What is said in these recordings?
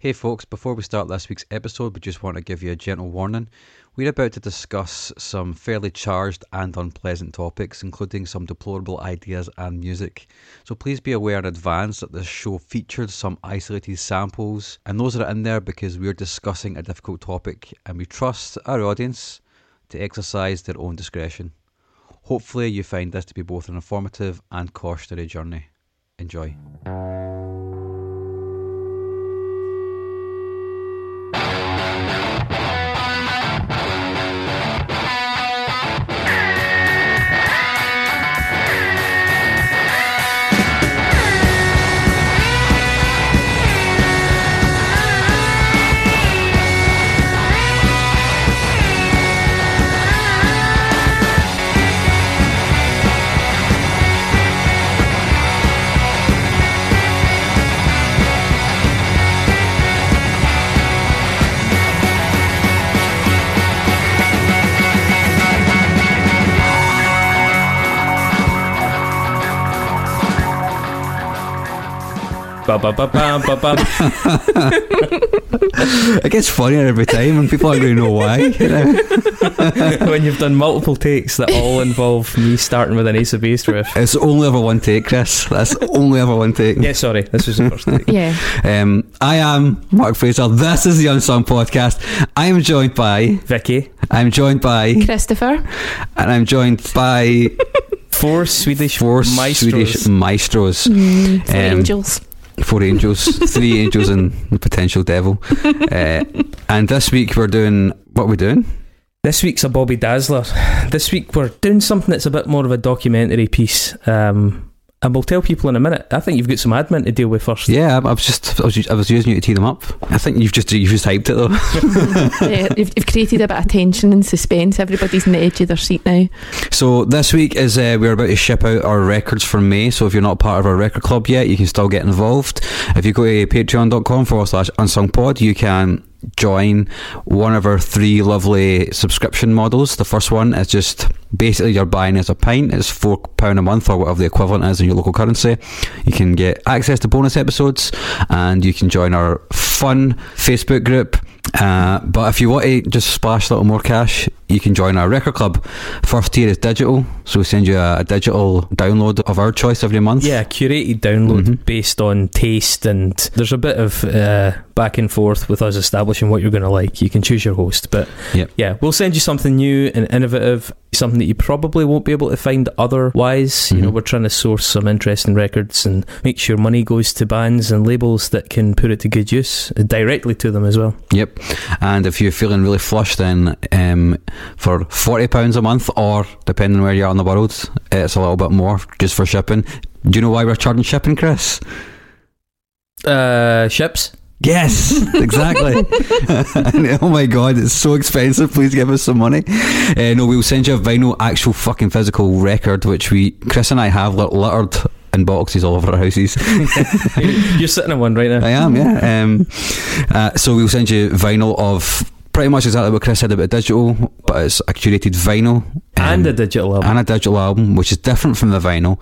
Hey folks, before we start this week's episode, we just want to give you a gentle warning. We're about to discuss some fairly charged and unpleasant topics, including some deplorable ideas and music. So please be aware in advance that this show features some isolated samples, and those are in there because we're discussing a difficult topic, and we trust our audience to exercise their own discretion. Hopefully, you find this to be both an informative and cautionary journey. Enjoy. It gets funnier every time, and people aren't going to know why. you know? when you've done multiple takes that all involve me starting with an Ace of Base riff. It's only ever one take, Chris. That's only ever one take. Yeah, sorry, this was the first take. Yeah. Um, I am Mark Fraser. This is the Unsung Podcast. I am joined by, Vicky, I'm joined by, Christopher. and I'm joined by four Swedish four maestros. Swedish maestros. Mm, Um, angels. Four angels, three angels, and the potential devil. Uh, and this week we're doing what we're doing. This week's a Bobby Dazzler. This week we're doing something that's a bit more of a documentary piece. Um, and we'll tell people in a minute. I think you've got some admin to deal with first. Yeah, I, I was just I was, I was using you to tee them up. I think you've just you've just hyped it though. yeah, you've, you've created a bit of tension and suspense. Everybody's on the edge of their seat now. So this week is uh, we're about to ship out our records for May. So if you're not part of our record club yet, you can still get involved. If you go to patreon.com forward slash unsung pod, you can join one of our three lovely subscription models. The first one is just basically you're buying as a pint. It's four pound a month or whatever the equivalent is in your local currency. You can get access to bonus episodes and you can join our fun Facebook group. Uh, but if you want to just splash a little more cash, you can join our record club. First tier is digital, so we send you a, a digital download of our choice every month. Yeah, curated download Mhm. based on taste, and there's a bit of uh, back and forth with us establishing what you're going to like. You can choose your host, but Yep. yeah, we'll send you something new and innovative, something that you probably won't be able to find otherwise. You know, Mhm. we're trying to source some interesting records and make sure money goes to bands and labels that can put it to good use directly to them as well. Yep. And if you're feeling really flush, then um, for forty pounds a month, or depending where you are in the world, it's a little bit more just for shipping. Do you know why we're charging shipping, Chris? Uh, ships. Yes, exactly. oh my god, it's so expensive. Please give us some money. Uh, no, we'll send you a vinyl, actual fucking physical record, which we, Chris and I have littered in boxes all over our houses. You're sitting in one right now. I am, yeah. Um, uh, so we'll send you vinyl of pretty much exactly what Chris said about digital, but it's a curated vinyl. um, and a digital album. and a digital album, which is different from the vinyl.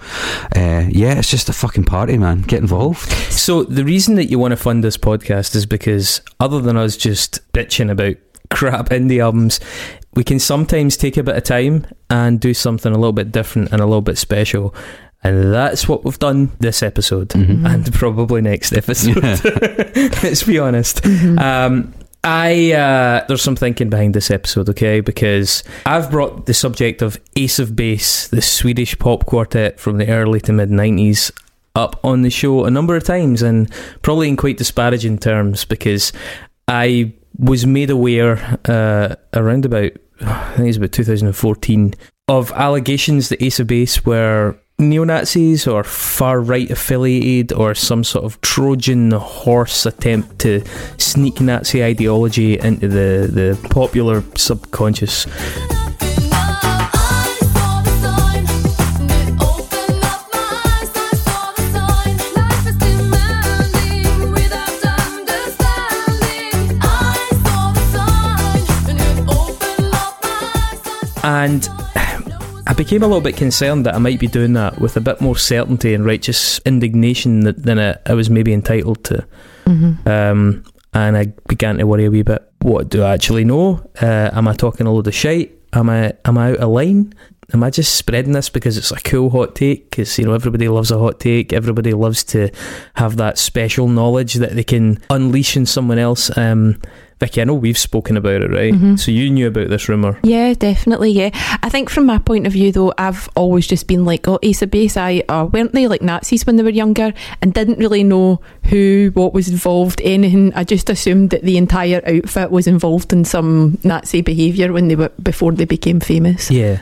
Uh, yeah, it's just a fucking party, man. Get involved. So the reason that you want to fund this podcast is because other than us just bitching about crap indie albums, we can sometimes take a bit of time and do something a little bit different and a little bit special. And that's what we've done this episode Mhm. and probably next episode. Let's be honest. Mhm. Um, I uh, there's some thinking behind this episode, okay? Because I've brought the subject of Ace of Base, the Swedish pop quartet from the early to mid '90s, up on the show a number of times, and probably in quite disparaging terms, because I was made aware uh, around about I think it's about 2014 of allegations that Ace of Base were neo Nazis or far right affiliated or some sort of Trojan horse attempt to sneak Nazi ideology into the, the popular subconscious. And I became a little bit concerned that I might be doing that with a bit more certainty and righteous indignation that, than I, I was maybe entitled to. Mhm. Um, and I began to worry a wee bit. What do I actually know? Uh, am I talking a load of shite? Am I am I out of line? Am I just spreading this because it's a cool hot take? Because you know everybody loves a hot take. Everybody loves to have that special knowledge that they can unleash in someone else. Um, Vicky, I know we've spoken about it, right? Mhm. So you knew about this rumor. Yeah, definitely. Yeah, I think from my point of view, though, I've always just been like, "Oh, Ace of Base, I uh, weren't they like Nazis when they were younger?" And didn't really know who, what was involved, anything. I just assumed that the entire outfit was involved in some Nazi behaviour when they were before they became famous. Yeah.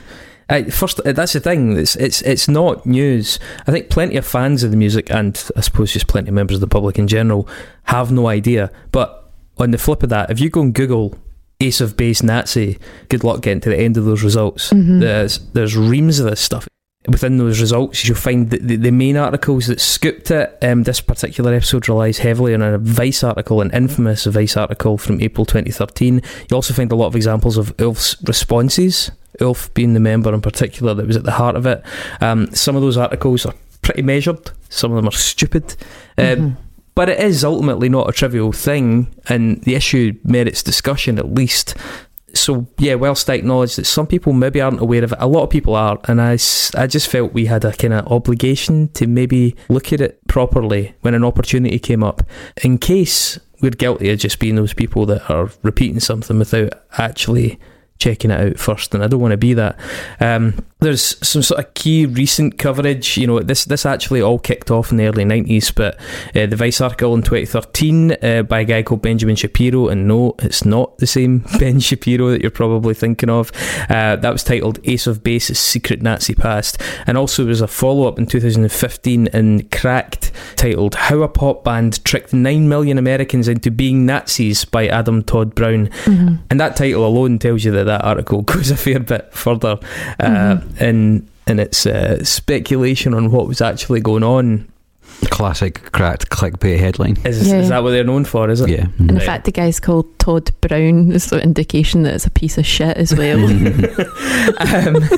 Uh, first, uh, that's the thing. It's it's it's not news. I think plenty of fans of the music, and I suppose just plenty of members of the public in general, have no idea. But on the flip of that, if you go and Google Ace of Base Nazi, good luck getting to the end of those results. Mhm. There's there's reams of this stuff. Within those results, you'll find that the, the main articles that scooped it. Um, this particular episode relies heavily on a Vice article, an infamous Vice article from April 2013. You also find a lot of examples of Ulf's responses. Ulf being the member in particular that was at the heart of it. Um, some of those articles are pretty measured. Some of them are stupid. Um, Mhm. but it is ultimately not a trivial thing, and the issue merits discussion at least. So, yeah, whilst I acknowledge that some people maybe aren't aware of it, a lot of people are, and i just felt we had a kind of obligation to maybe look at it properly when an opportunity came up, in case we're guilty of just being those people that are repeating something without actually checking it out first, and I don't want to be that. Um, there's some sort of key recent coverage. You know, this this actually all kicked off in the early '90s, but uh, the Vice article in 2013 uh, by a guy called Benjamin Shapiro, and no, it's not the same Ben Shapiro that you're probably thinking of. Uh, that was titled "Ace of Base's Secret Nazi Past," and also there was a follow up in 2015 in Cracked titled "How a Pop Band Tricked Nine Million Americans into Being Nazis" by Adam Todd Brown. Mhm. And that title alone tells you that that article goes a fair bit further uh, In in its uh, speculation on what was actually going on. Classic cracked clickbait headline. Is, Yeah. is that what they're known for? Is it? Yeah. And the Right. fact the guy's called Todd Brown is an indication that it's a piece of shit as well. um,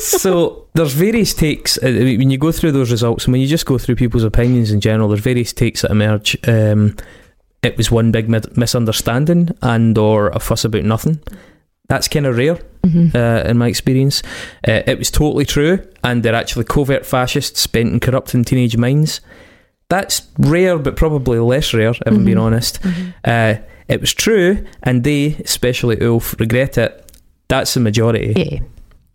so there's various takes uh, when you go through those results, and when you just go through people's opinions in general. There's various takes that emerge. Um, it was one big mid- misunderstanding and or a fuss about nothing. That's kind of rare. Mhm. uh, in my experience. Uh, it was totally true, and they're actually covert fascists bent on corrupting teenage minds. That's rare, but probably less rare, if I'm being Mhm. honest. Mhm. Uh, it was true, and they, especially Ulf, regret it. That's the majority. Yeah.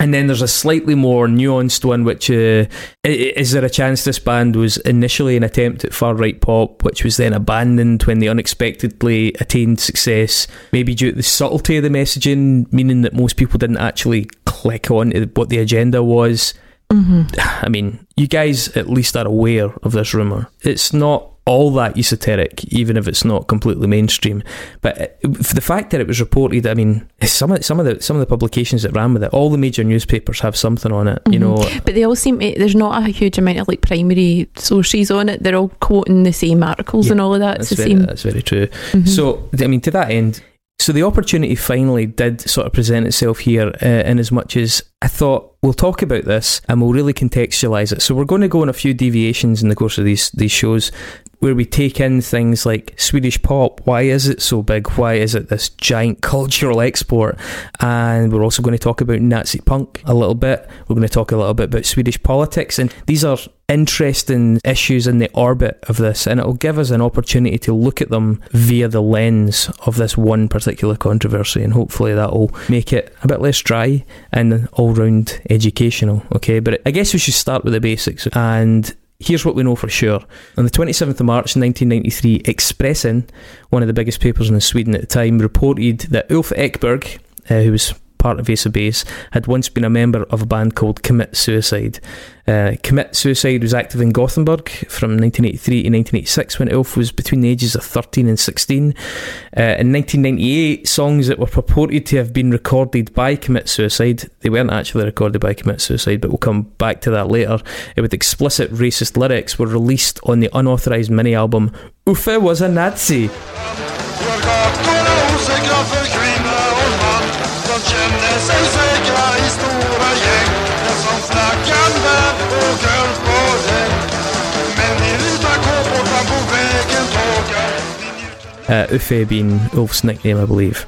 And then there's a slightly more nuanced one, which uh, is there a chance this band was initially an attempt at far right pop, which was then abandoned when they unexpectedly attained success, maybe due to the subtlety of the messaging, meaning that most people didn't actually click on to what the agenda was. Mhm. I mean, you guys at least are aware of this rumor. It's not all that esoteric, even if it's not completely mainstream. But uh, the fact that it was reported, I mean, some of some of the some of the publications that ran with it, all the major newspapers have something on it. You Mhm. know, But they all seem to, there's not a huge amount of like primary sources on it. They're all quoting the same articles Yeah, and all of that. It's that's the very, same. that's very true. Mhm. So, I mean, to that end, so the opportunity finally did sort of present itself here, uh, in as much as I thought we'll talk about this and we'll really contextualize it. So we're going to go on a few deviations in the course of these these shows, where we take in things like Swedish pop. Why is it so big? Why is it this giant cultural export? And we're also going to talk about Nazi punk a little bit. We're going to talk a little bit about Swedish politics, and these are interesting issues in the orbit of this, and it'll give us an opportunity to look at them via the lens of this one particular controversy, and hopefully that'll make it a bit less dry and all round educational. Okay, but I guess we should start with the basics and. Here's what we know for sure. On the 27th of March 1993, Expressen, one of the biggest papers in Sweden at the time, reported that Ulf Ekberg, uh, who was part of Ace of Base, had once been a member of a band called Commit Suiside. Uh, Commit Suiside was active in Gothenburg from 1983 to 1986 when Ulf was between the ages of 13 and 16. Uh, in 1998, songs that were purported to have been recorded by Commit Suiside, they weren't actually recorded by Commit Suiside, but we'll come back to that later, uh, with explicit racist lyrics, were released on the unauthorised mini album Uffe Was a Nazi. Uh, Uffe being Ulf's nickname, I believe.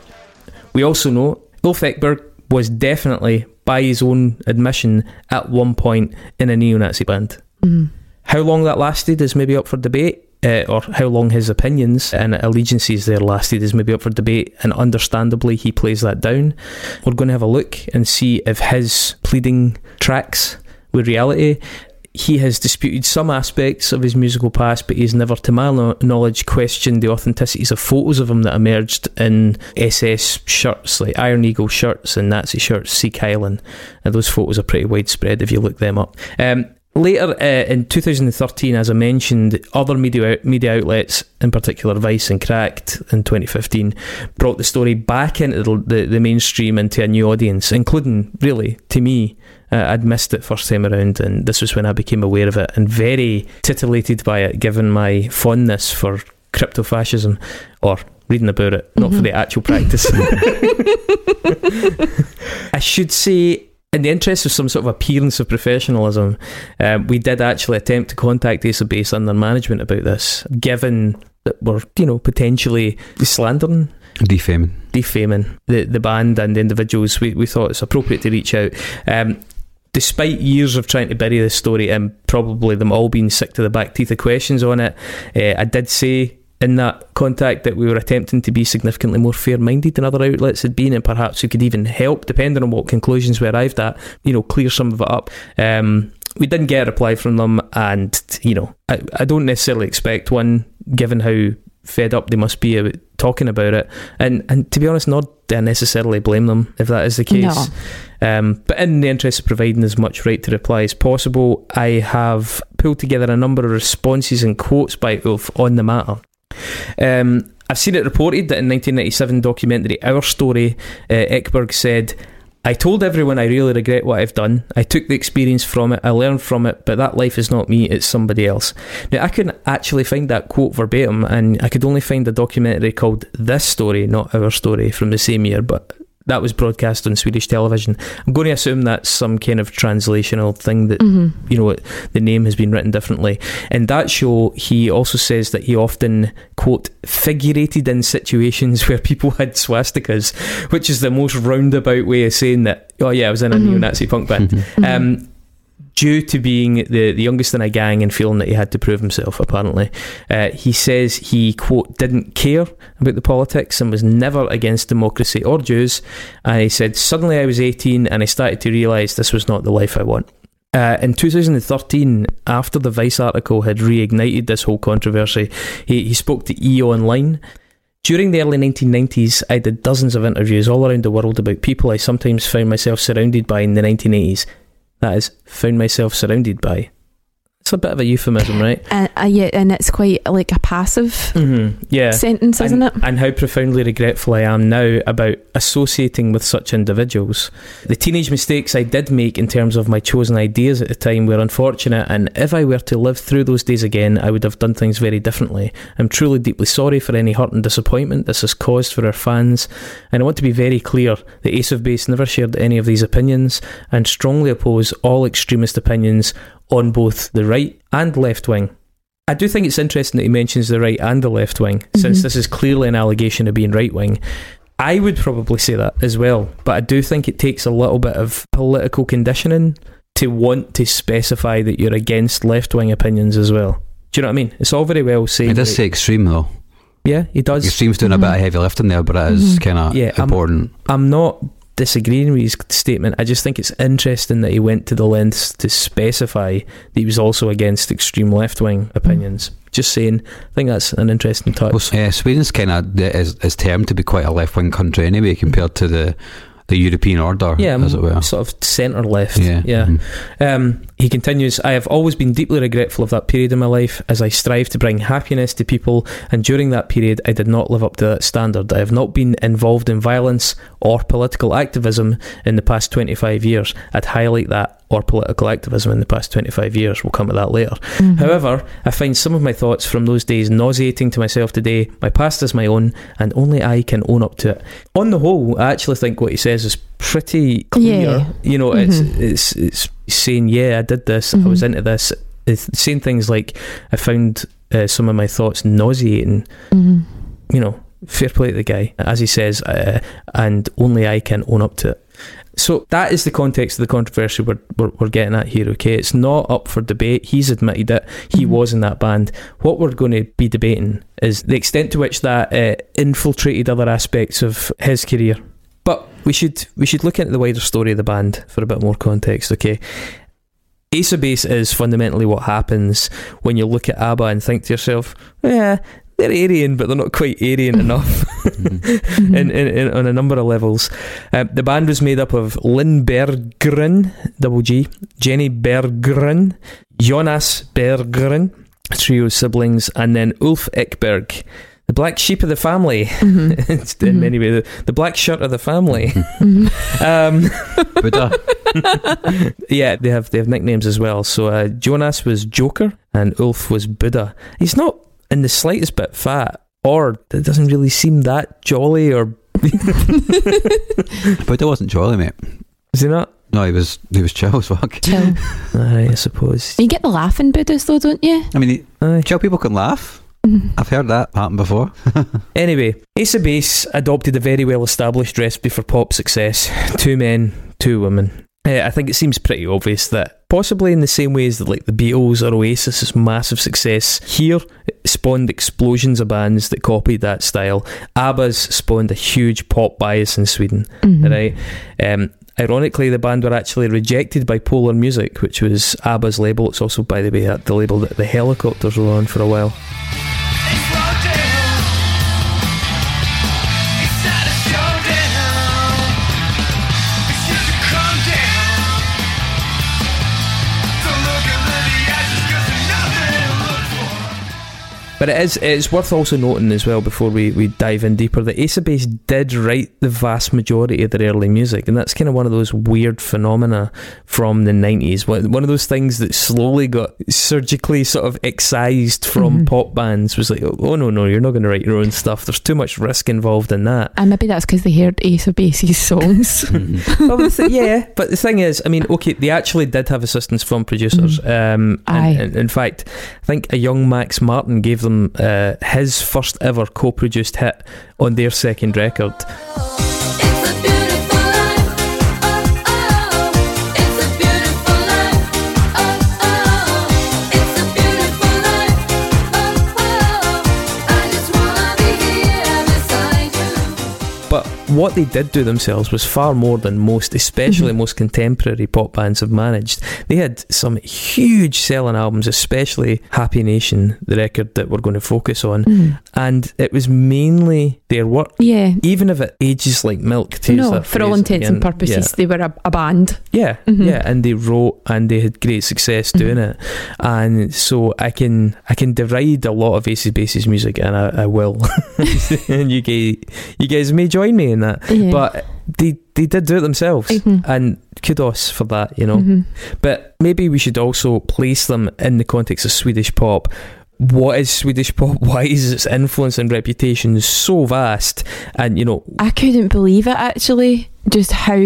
We also know Ulf Ekberg was definitely, by his own admission, at one point in a neo Nazi band. Mhm. How long that lasted is maybe up for debate. Uh, or how long his opinions and allegiances there lasted is maybe up for debate, and understandably he plays that down. We're going to have a look and see if his pleading tracks with reality. He has disputed some aspects of his musical past, but he's never, to my knowledge, questioned the authenticities of photos of him that emerged in SS shirts, like Iron Eagle shirts and Nazi shirts, Seek Island. And those photos are pretty widespread if you look them up. Um, Later uh, in 2013, as I mentioned, other media media outlets, in particular Vice and Cracked in 2015, brought the story back into the, the, the mainstream into a new audience, including, really, to me, uh, I'd missed it first time around, and this was when I became aware of it and very titillated by it, given my fondness for crypto fascism or reading about it, not for Mhm. the actual practice. I should say, in the interest of some sort of appearance of professionalism, um, we did actually attempt to contact Ace of Base and their management about this, given that we're, you know, potentially slandering Defaming. defaming the, the band and the individuals, we, we thought it's appropriate to reach out. Um, despite years of trying to bury this story and probably them all being sick to the back teeth of questions on it, uh, I did say in that contact that we were attempting to be significantly more fair minded than other outlets had been, and perhaps we could even help, depending on what conclusions we arrived at, you know, clear some of it up. Um, we didn't get a reply from them, and you know, I, I don't necessarily expect one, given how fed up they must be about talking about it. And and to be honest, not necessarily blame them if that is the case. Um, but in the interest of providing as much right to reply as possible, I have pulled together a number of responses and quotes by Ulf on the matter. Um, I've seen it reported that in 1997 documentary Our Story, uh, Ekberg said, I told everyone I really regret what I've done. I took the experience from it, I learned from it, but that life is not me, it's somebody else. Now, I couldn't actually find that quote verbatim, and I could only find a documentary called This Story, not Our Story, from the same year, but that was broadcast on Swedish television. I'm going to assume that's some kind of translational thing that hmm you know, the name has been written differently. In that show, he also says that he often, quote, figurated in situations where people had swastikas, which is the most roundabout way of saying that, oh yeah, I was in a Mhm. neo Nazi punk band. Mhm. Um, due to being the, the youngest in a gang and feeling that he had to prove himself, apparently. Uh, he says he, quote, didn't care about the politics and was never against democracy or Jews. And he said, suddenly I was 18 and I started to realise this was not the life I want. Uh, in 2013, after the Vice article had reignited this whole controversy, he, he spoke to E Online. During the early 1990s, I did dozens of interviews all around the world about people I sometimes found myself surrounded by in the 1980s. That is, found myself surrounded by. It's a bit of a euphemism, right? And uh, yeah, and it's quite like a passive Mm-hmm. Yeah. sentence, isn't and, it? And how profoundly regretful I am now about associating with such individuals. The teenage mistakes I did make in terms of my chosen ideas at the time were unfortunate, and if I were to live through those days again, I would have done things very differently. I'm truly deeply sorry for any hurt and disappointment this has caused for our fans, and I want to be very clear that Ace of Base never shared any of these opinions and strongly oppose all extremist opinions on both the right and left wing. I do think it's interesting that he mentions the right and the left wing, since Mhm. this is clearly an allegation of being right wing. I would probably say that as well, but I do think it takes a little bit of political conditioning to want to specify that you're against left wing opinions as well. Do you know what I mean? It's all very well saying. It does that- say extreme though. yeah, he does. Extreme's doing a bit of heavy lifting there, but it is Mhm. kind of Yeah, I'm- important. I'm not disagreeing with his statement. I just think it's interesting that he went to the lengths to specify that he was also against extreme left wing opinions. Just saying, I think that's an interesting touch. Well, uh, Sweden's kind of is, is termed to be quite a left wing country anyway, compared to the the European order, yeah, as it were. sort of centre left. Yeah, yeah. mhm. Um, he continues, I have always been deeply regretful of that period in my life as I strive to bring happiness to people, and during that period, I did not live up to that standard. I have not been involved in violence or political activism in the past 25 years. I'd highlight that, or political activism in the past 25 years. We'll come to that later. Mhm. However, I find some of my thoughts from those days nauseating to myself today. My past is my own, and only I can own up to it. On the whole, I actually think what he says is pretty clear. Yeah. You know, it's Mhm. it's it's saying, yeah, I did this, I was Mhm. into this. It's saying things like, I found uh, some of my thoughts nauseating. Mhm. you know, fair play to the guy, as he says, uh, and only I can own up to it. So that is the context of the controversy we're, we're, we're getting at here, okay? It's not up for debate. He's admitted that He Mhm. was in that band. What we're going to be debating is the extent to which that uh, infiltrated other aspects of his career. But we should we should look into the wider story of the band for a bit more context, okay? Ace of Base is fundamentally what happens when you look at ABBA and think to yourself, yeah, they're Aryan, but they're not quite Aryan enough Mhm. Mhm. in, in, in, on a number of levels. Uh, the band was made up of Linn Berggren, double G, Jenny Berggren, Jonas Berggren, trio siblings, and then Ulf Ekberg, the black sheep of the family. Mhm. It's in Mhm. many ways the, the black shirt of the family. Mhm. um, Buddha. yeah, they have they have nicknames as well. So uh, Jonas was Joker and Ulf was Buddha. He's not in the slightest bit fat, or it doesn't really seem that jolly, or Buddha wasn't jolly, mate. is he not? No, he was he was chill as fuck. Chill. Aye, I suppose. You get the laughing Buddhas though, don't you? I mean, he- Aye. chill people can laugh. Mhm. I've heard that happen before. Anyway, Ace of Base adopted a very well established recipe for pop success two men, two women. Uh, I think it seems pretty obvious that possibly in the same ways that like the Beatles or Oasis's massive success here spawned explosions of bands that copied that style. ABBA's spawned a huge pop bias in Sweden, Mhm. right? Um, ironically, the band were actually rejected by Polar Music, which was ABBA's label. It's also, by the way, the label that the Hellacopters were on for a while. But it is it's worth also noting as well before we, we dive in deeper that Ace of Base did write the vast majority of their early music, and that's kind of one of those weird phenomena from the nineties. One one of those things that slowly got surgically sort of excised from Mhm. pop bands was like, oh no no, you're not going to write your own stuff. There's too much risk involved in that. And maybe that's because they heard Ace of Base's songs. Mhm. well, the th- yeah, but the thing is, I mean, okay, they actually did have assistance from producers. Um, Aye. and, and in fact, I think a young Max Martin gave them uh, his first ever co-produced hit on their second record. What they did do themselves was far more than most, especially Mhm. most contemporary pop bands have managed. They had some huge selling albums, especially Happy Nation, the record that we're going to focus on, Mhm. and it was mainly their work. Yeah. Even if it ages like milk, No, for all intents and again. purposes, they were a, a band. Yeah, Mhm. yeah, and they wrote and they had great success doing Mhm. it, and so I can I can deride a lot of Aces Bases music, and I, I will, and you guys you guys may join me in that, Yeah. but they they did do it themselves, Mhm. and kudos for that, you know. Mhm. But maybe we should also place them in the context of Swedish pop. What is Swedish pop? Why is its influence and reputation so vast? And you know, I couldn't believe it actually, just how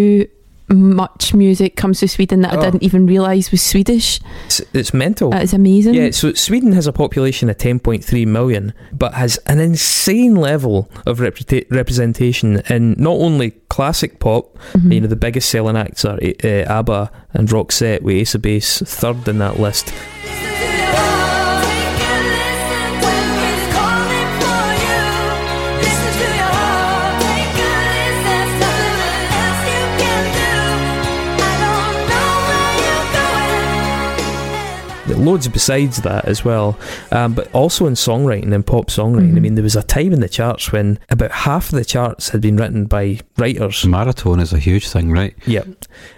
much music comes to Sweden that Oh. I didn't even realise was Swedish. it's, it's mental. It's amazing. Yeah, so Sweden has a population of 10.3 million, but has an insane level of representation in not only classic pop, Mhm. you know, the biggest selling acts are uh, ABBA and Roxette with Ace of Base third in that list. Loads besides that as well, um, but also in songwriting and pop songwriting. I Mhm. mean, there was a time in the charts when about half of the charts had been written by writers. Marathon is a huge thing, right? Yep.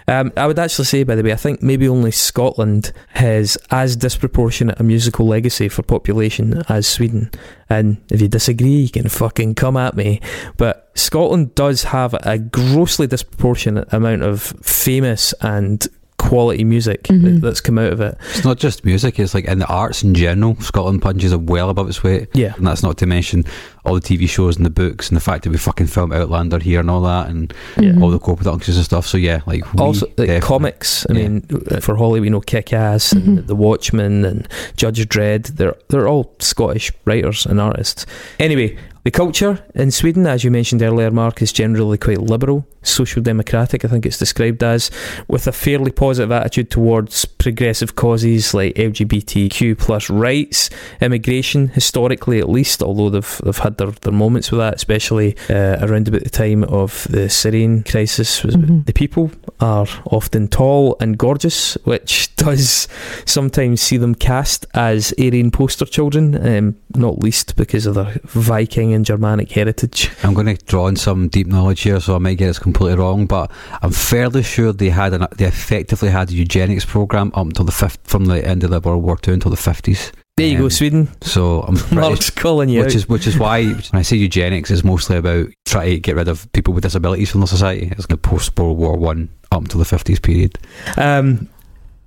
Um, I would actually say, by the way, I think maybe only Scotland has as disproportionate a musical legacy for population as Sweden. And if you disagree, you can fucking come at me. But Scotland does have a grossly disproportionate amount of famous and quality music Mhm. that's come out of it. It's not just music, it's like in the arts in general. Scotland punches it well above its weight. Yeah. And that's not to mention all the TV shows and the books and the fact that we fucking film Outlander here and all that and Mhm. all the co-productions and stuff. So yeah, like we also, like comics. I Yeah. mean, for Holly, we know Kick Ass and Mhm. The Watchmen and Judge Dredd. They're they're all Scottish writers and artists. Anyway, The culture in Sweden, as you mentioned earlier, Mark, is generally quite liberal, social democratic, I think it's described as, with a fairly positive attitude towards progressive causes like LGBTQ plus rights, immigration, historically at least, although they've, they've had their, their moments with that, especially uh, around about the time of the Syrian crisis. Was Mhm. The people are often tall and gorgeous, which does sometimes see them cast as Aryan poster children, um, not least because of their Viking and Germanic heritage. I'm going to draw on some deep knowledge here, so I might get this completely wrong, but I'm fairly sure they had an, they effectively had a eugenics program up until the fifth, from the end of the World War Two until the fifties. There you go, Um, Sweden. So I'm pretty, Mark's calling you which out. is which is why when I say eugenics is mostly about trying to get rid of people with disabilities from the society. It's the post World War One up until the fifties period. Um,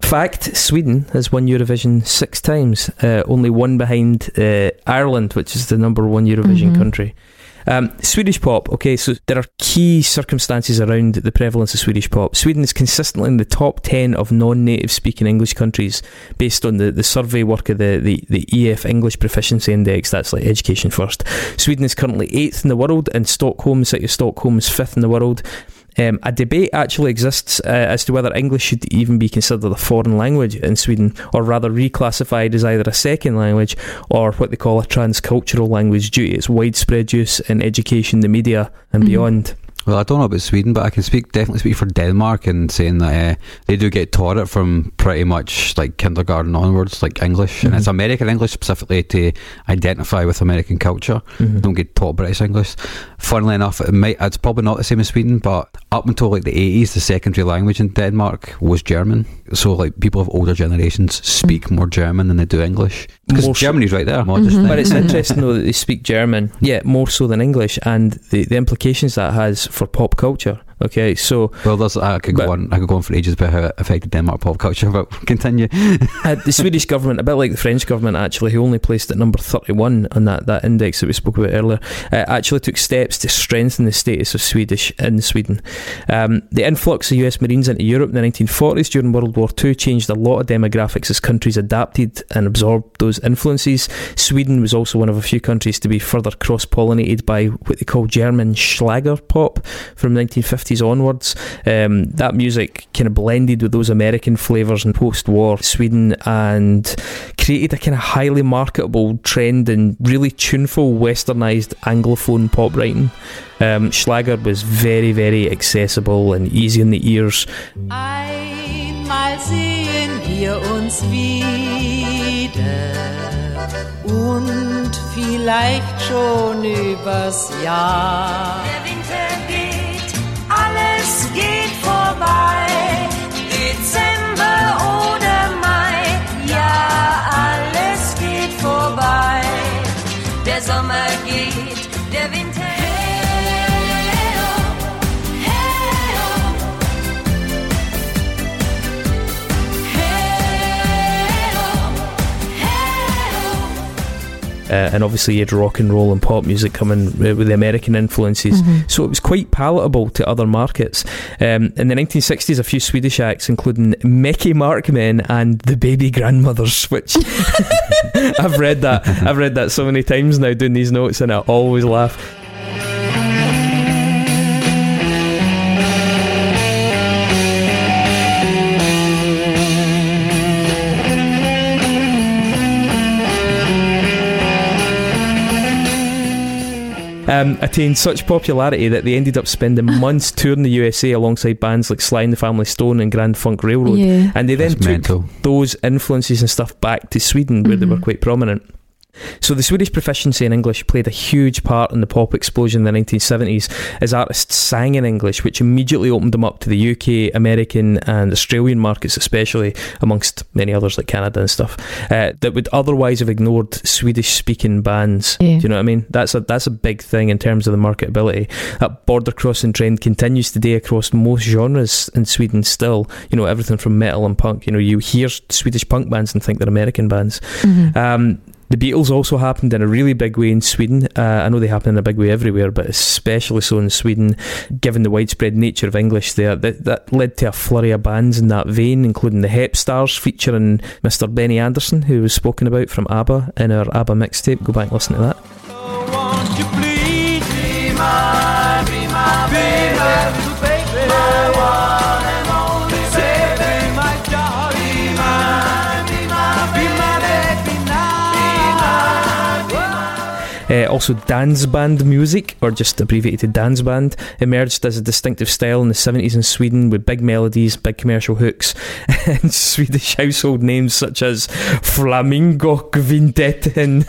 fact: Sweden has won Eurovision six times, uh, only one behind uh, Ireland, which is the number one Eurovision Mhm. country. Um, Swedish pop. Okay, so there are key circumstances around the prevalence of Swedish pop. Sweden is consistently in the top ten of non-native speaking English countries, based on the, the survey work of the, the the EF English Proficiency Index. That's like education first. Sweden is currently eighth in the world, and Stockholm, city of Stockholm, is fifth in the world. Um, a debate actually exists uh, as to whether English should even be considered a foreign language in Sweden, or rather reclassified as either a second language or what they call a transcultural language due to its widespread use in education, the media, and Mhm. beyond. Well, I don't know about Sweden, but I can speak definitely speak for Denmark and saying that uh, they do get taught it from pretty much like kindergarten onwards, like English, and it's Mhm. American English specifically to identify with American culture. Mhm. Don't get taught British English. Funnily enough, it might it's probably not the same as Sweden, but up until like the eighties, the secondary language in Denmark was German. So like people of older generations speak more German than they do English because Germany's right there. Modest Mhm. But it's interesting though that they speak German, yeah, more so than English, and the, the implications that has for pop culture. Okay, so well, there's, I could But- go on. I could go on for ages about how it affected Denmark pop culture, but continue. uh, the Swedish government, a bit like the French government, actually, who only placed at number 31 on that, that index that we spoke about earlier, uh, actually took steps to strengthen the status of Swedish in Sweden. Um, the influx of US Marines into Europe in the 1940s during World War II changed a lot of demographics as countries adapted and absorbed those influences. Sweden was also one of a few countries to be further cross pollinated by what they call German Schlager pop from 1950s onwards. Um, that music kind of blended with those American flavours in post-war Sweden and created a kind of highly marketable trend in really tuneful, westernised Anglophone pop writing. Um, Schlager was very, very accessible and easy in the ears. Einmal sehen wir uns wieder und vielleicht schon übers Jahr. Alles geht vorbei. Uh, and obviously, you had rock and roll and pop music coming uh, with the American influences. Mhm. So it was quite palatable to other markets. Um, in the 1960s, a few Swedish acts, including Mecki Mark Men and the Baby Grandmothers, which I've read that. I've read that so many times now doing these notes, and I always laugh. Um, attained such popularity that they ended up spending months touring the USA alongside bands like Sly and the Family Stone and Grand Funk Railroad. Yeah. And they then That's took mental. those influences and stuff back to Sweden where they were Mhm. quite prominent. So the Swedish proficiency in English played a huge part in the pop explosion in the 1970s as artists sang in English, which immediately opened them up to the UK, American, and Australian markets, especially amongst many others like Canada and stuff, uh, that would otherwise have ignored Swedish-speaking bands. Yeah. Do you know what I mean? That's a that's a big thing in terms of the marketability. That border crossing trend continues today across most genres in Sweden. Still, you know everything from metal and punk. You know, you hear Swedish punk bands and think they're American bands. Mhm. Um, the Beatles also happened in a really big way in Sweden. Uh, I know they happen in a big way everywhere, but especially so in Sweden, given the widespread nature of English there. That, that led to a flurry of bands in that vein, including the Hep Stars featuring Mr. Benny Andersson, who was spoken about from ABBA in our ABBA mixtape. Go back and listen to that. Won't please also, dance band music, or just abbreviated to dance band, emerged as a distinctive style in the 70s in Sweden with big melodies, big commercial hooks, and Swedish household names such as Flamingokvintetten.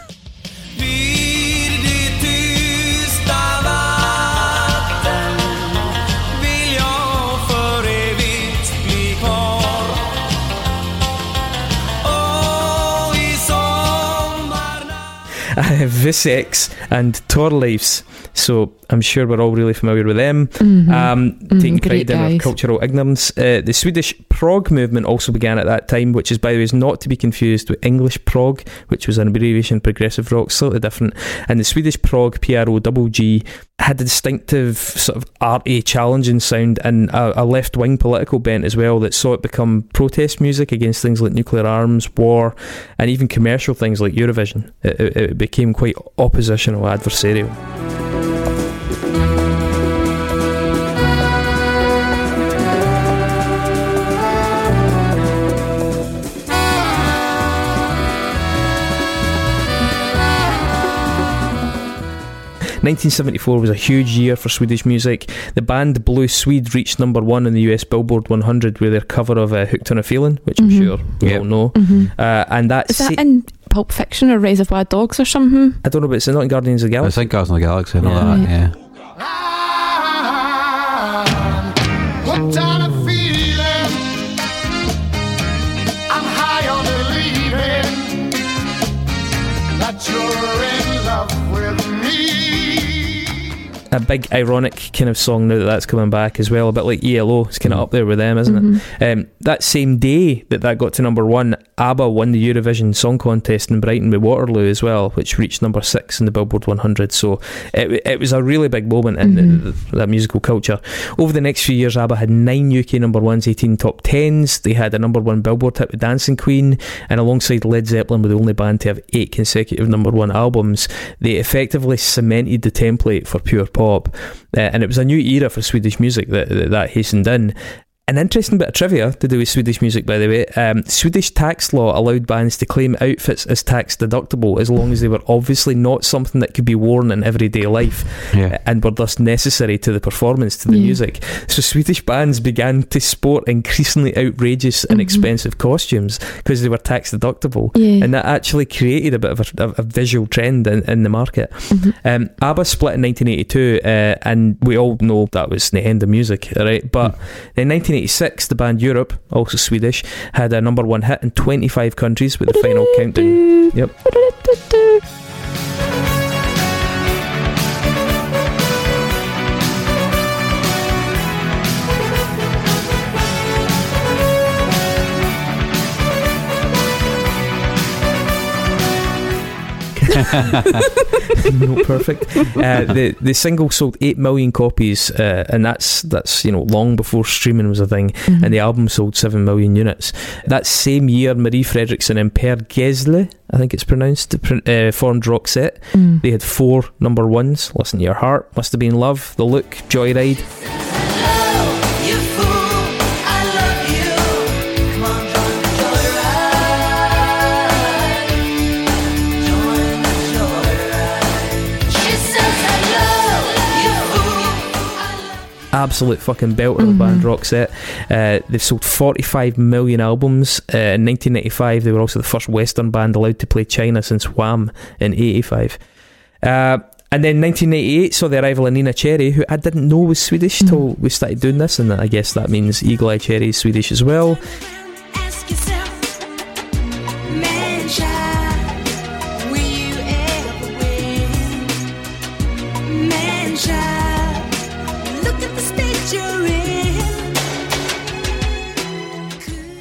Wizex and Thorleifs. So I'm sure we're all really familiar with them. Mhm. Um, Mhm, taking great pride in our cultural ignorance. Uh, the Swedish prog movement also began at that time, which is, by the way, is not to be confused with English prog, which was an abbreviation progressive rock, slightly different. And the Swedish prog, P R O double G, had a distinctive sort of arty, challenging sound and a, a left wing political bent as well that saw it become protest music against things like nuclear arms, war, and even commercial things like Eurovision. It, it, it became quite oppositional, adversarial. Nineteen seventy four was a huge year for Swedish music. The band Blue Swede reached number one in the US Billboard 100 with their cover of uh, "Hooked on a Feeling," which I'm Mhm. sure we Yep. all know. Mhm. Uh, and that, Is that sa- in Pulp Fiction or Reservoir Dogs or something? I don't know, but it's not in Guardians of the Galaxy. I Galaxy. think Guardians of the Galaxy and all Yeah. that, Right. yeah. A big ironic kind of song now that that's coming back as well, a bit like ELO. It's kind of Mm. up there with them, isn't Mhm. it? Um, that same day that that got to number one, ABBA won the Eurovision Song Contest in Brighton with Waterloo as well, which reached number six in the Billboard 100. So it, it was a really big moment in Mhm. th- that musical culture. Over the next few years, ABBA had nine UK number ones, 18 top tens. They had a number one Billboard hit with Dancing Queen, and alongside Led Zeppelin, were the only band to have eight consecutive number one albums. They effectively cemented the template for pure pop, uh, and it was a new era for Swedish music that that, that hastened in. An interesting bit of trivia to do with Swedish music, by the way. Um, Swedish tax law allowed bands to claim outfits as tax deductible as long as they were obviously not something that could be worn in everyday life Yeah. and were thus necessary to the performance, to the Yeah. music. So Swedish bands began to sport increasingly outrageous and Mhm. expensive costumes because they were tax deductible. Yeah. And that actually created a bit of a, a, a visual trend in, in the market. Mhm. Um, ABBA split in 1982, uh, and we all know that was the end of music, right? But in 1986, the band Europe, also Swedish, had a number one hit in 25 countries with the final countdown. Yep. no, perfect. Uh, the the single sold eight million copies, uh, and that's that's you know long before streaming was a thing. Mhm. And the album sold seven million units. That same year, Marie Fredriksson and Per Gessle, I think it's pronounced, pr- uh, formed Roxette. Mm. They had four number ones. Listen to Your Heart, Must Have Been Love, The Look, Joyride. Absolute fucking belter of Mhm. band Roxette. Uh, they've sold 45 million albums. Uh, in 1995, they were also the first Western band allowed to play China since Wham in 85. Uh, and then 1988 saw the arrival of Neneh Cherry, who I didn't know was Swedish Mhm. till we started doing this, and I guess that means Eagle Eye Cherry is Swedish as well.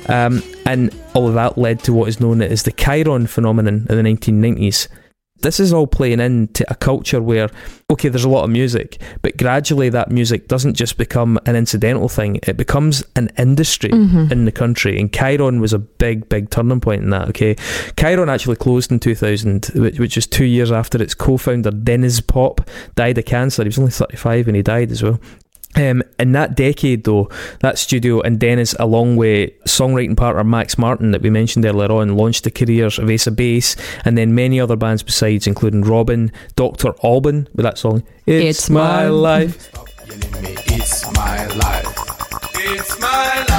Um, and all of that led to what is known as the Cheiron phenomenon in the 1990s. This is all playing into a culture where, okay, there's a lot of music, but gradually that music doesn't just become an incidental thing, it becomes an industry Mhm. in the country. And Cheiron was a big, big turning point in that, okay? Cheiron actually closed in 2000, which, which was two years after its co founder, Denniz Pop, died of cancer. He was only 35 when he died as well. Um, in that decade, though, that studio and Denniz, along with songwriting partner Max Martin that we mentioned earlier on, launched the careers of Ace of Base and then many other bands besides, including Robyn, Dr. Alban with that song, It's, It's My My- Life. Yelling me, it's my life. It's my life.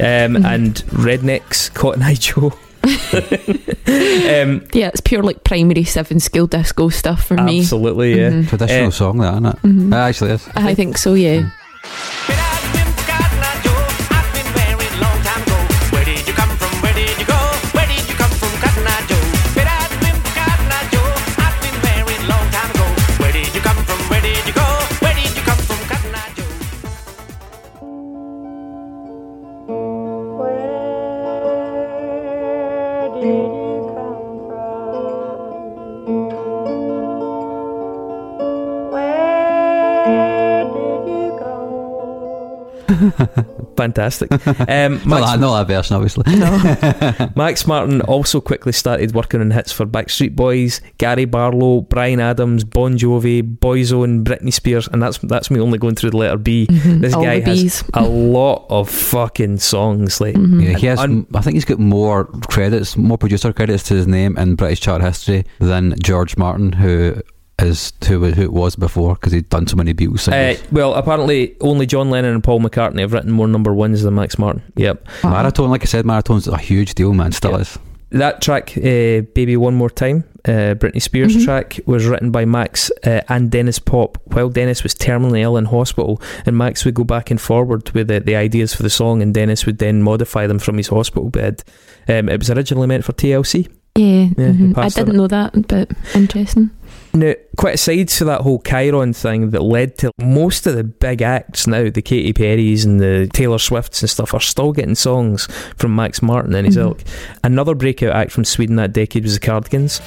Life. Um, and Rednex, Cotton Eye Joe. um, Yeah, it's pure like primary seven school disco stuff for me. absolutely, yeah. Mhm. Traditional Eh. song, that, isn't it? Mhm. It actually is. I think so, yeah. Thank you. Fantastic. Um, Not Max, that, not that version, obviously. Max Martin also quickly started working on hits for Backstreet Boys, Gary Barlow, Bryan Adams, Bon Jovi, Boyzone, Britney Spears, and that's that's me only going through the letter B. Mhm. This All guy has a lot of fucking songs. Like, Mhm. Yeah, he has. Un- I think he's got more credits, more producer credits to his name in British chart history than George Martin, who is who, who it was before because he'd done so many Beatles uh, singles. well, apparently only John Lennon and Paul McCartney have written more number ones than Max Martin. Yep. Wow. Marathon, like I said, Marathon's a huge deal, man. Still Yeah. is. That track, uh, Baby One More Time, uh, Britney Spears Mhm. track, was written by Max uh, and Denniz Pop while Denniz was terminally ill in hospital. And Max would go back and forward with the, the ideas for the song, and Denniz would then modify them from his hospital bed. Um, it was originally meant for TLC. Yeah, Yeah, he mhm. I didn't know that, but interesting. Now, quite aside to that whole Cheiron thing that led to most of the big acts now, the Katy Perrys and the Taylor Swifts and stuff, are still getting songs from Max Martin and his Mhm. ilk. Another breakout act from Sweden that decade was the Cardigans.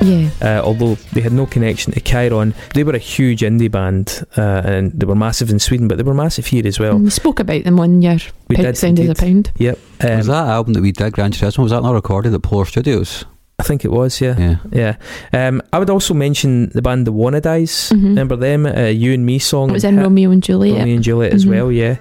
Yeah. Uh, although they had no connection to Cheiron, they were a huge indie band uh, and they were massive in Sweden, but they were massive here as well. And we spoke about them one year. We pound, did sound indeed. as a pound. Yep. Um, was that album that we did, Gran Turismo, was that not recorded at Polar Studios? I think it was, yeah. Yeah. Yeah. Um, I would also mention the band The Wannadies. Mhm. Remember them? Uh, you and Me song. It was in Romeo and Juliet. Romeo and Juliet as Mhm. well, yeah.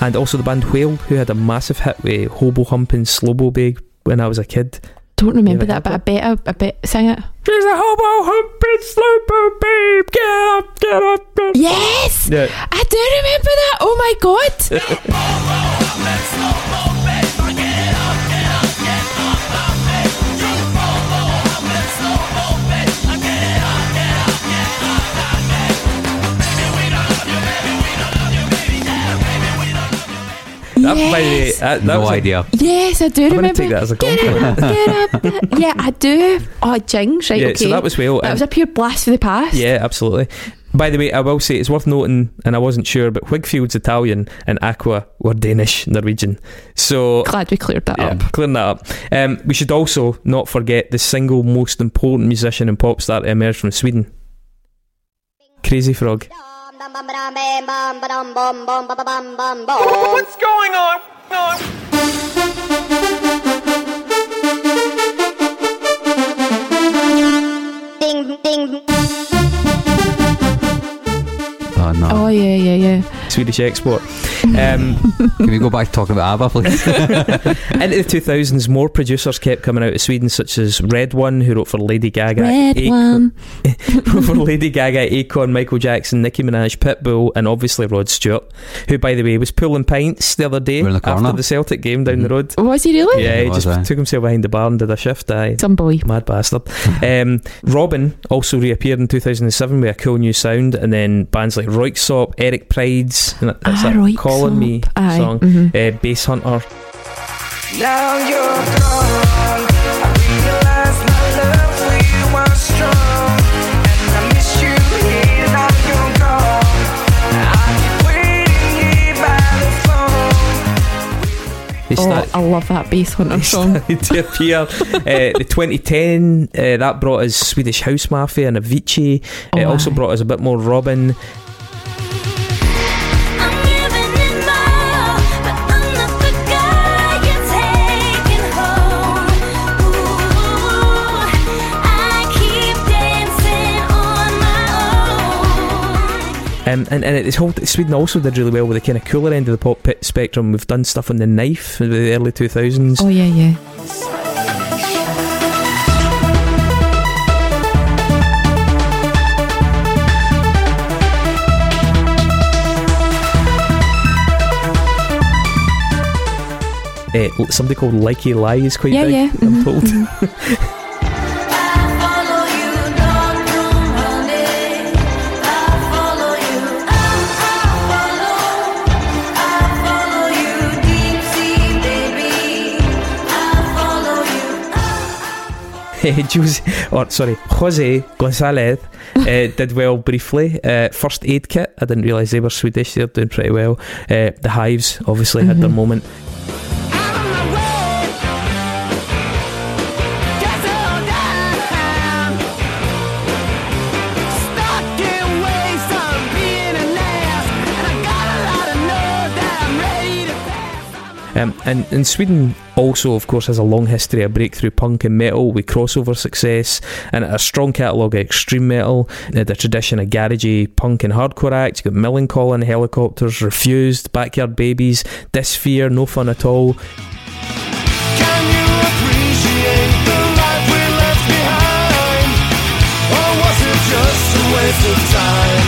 And also the band Whale, who had a massive hit with Hobo Humping Slobo Big when I was a kid. Don't remember that, but I bet I, I bet sing it. There's a Hobo Humping Slobo Babe, get up, get up, get up. Yes, Yeah. I do remember that. Oh my god. That, by the way, yes. that, that no was a- idea. yes, I do I'm going remember. to take that as a Get compliment. up, get up, get up. Yeah, I do. Oh, jings, right? yeah, okay. so that was Whale. That and- was a pure blast for the past. Yeah, absolutely. By the way, I will say it's worth noting, and I wasn't sure, but Whigfield's Italian and Aqua were Danish, Norwegian. So Glad we cleared that yeah, up. clearing that up. Um, we should also not forget the single most important musician and pop star to emerge from Sweden. Crazy Frog. What's going on? Ding, ding. Oh, no. Oh yeah, yeah, yeah. Swedish export. Um, Can we go back to talking about ABBA, please? into the 2000s, more producers kept coming out of Sweden, such as RedOne, who wrote for Lady Gaga, Red Akon- one. wrote for Lady Gaga, Akon, Michael Jackson, Nicki Minaj, Pitbull, and obviously Rod Stewart, who, by the way, was pulling pints the other day the after the Celtic game down the Mhm. road. Was he really? Yeah, he was, just aye. took himself behind the bar and did a shift. Aye. Some boy. Mad bastard. um, Robyn also reappeared in 2007 with a cool new sound, and then bands like Röyksopp, Eric Prydz, and that- that's Ah, that Röyksopp. Calling Me Aye. song, mhm. uh, Basshunter. Now you're gone. They Oh, I love that Basshunter song. to appear. uh, the 2010 uh, that brought us Swedish House Mafia and Avicii. It Oh, also brought us a bit more Robyn. Um, and and it's whole Sweden also did really well with the kind of cooler end of the pop pit spectrum. We've done stuff on the knife in the early 2000s. Oh yeah, yeah. Uh, somebody called Lykke Li is quite Yeah, big, yeah. I'm mhm, told. mhm. Jose, or sorry, Jose Gonzalez uh, did well briefly. Uh, first aid kit, I didn't realise they were Swedish. They're doing pretty well. Uh, the Hives obviously had their Mhm. moment. Um, and, and Sweden also, of course, has a long history of breakthrough punk and metal with crossover success and a strong catalogue of extreme metal, the tradition of garagey punk and hardcore acts. You've got Millencolin Hellacopters, Refused, Backyard Babies, Disfear, No Fun at All. Can you appreciate the life we left behind? Or was it just a waste of time?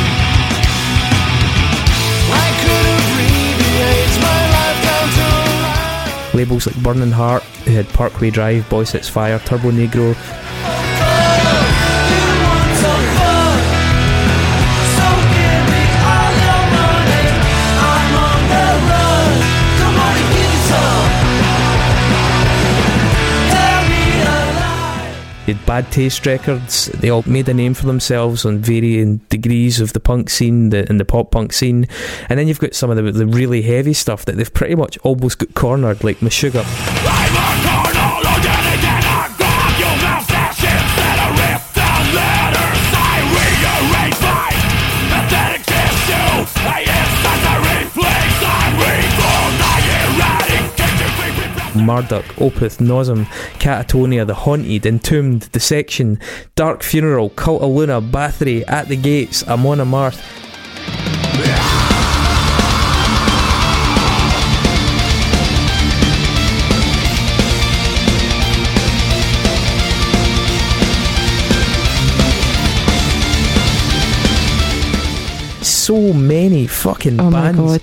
Labels like Burning Heart, who had Parkway Drive, Boy Sets Fire, Turbo Negro, had Bad Taste Records. They all made a name for themselves on varying degrees of the punk scene the, and the pop punk scene. And then you've got some of the, the really heavy stuff that they've pretty much almost got cornered, like Meshuggah. Marduk, Opeth, Nasum, Katatonia, The Haunted, Entombed, Dissection, Dark Funeral, Cult of Luna, Bathory, At the Gates, Amon Amarth. So many fucking Oh bands.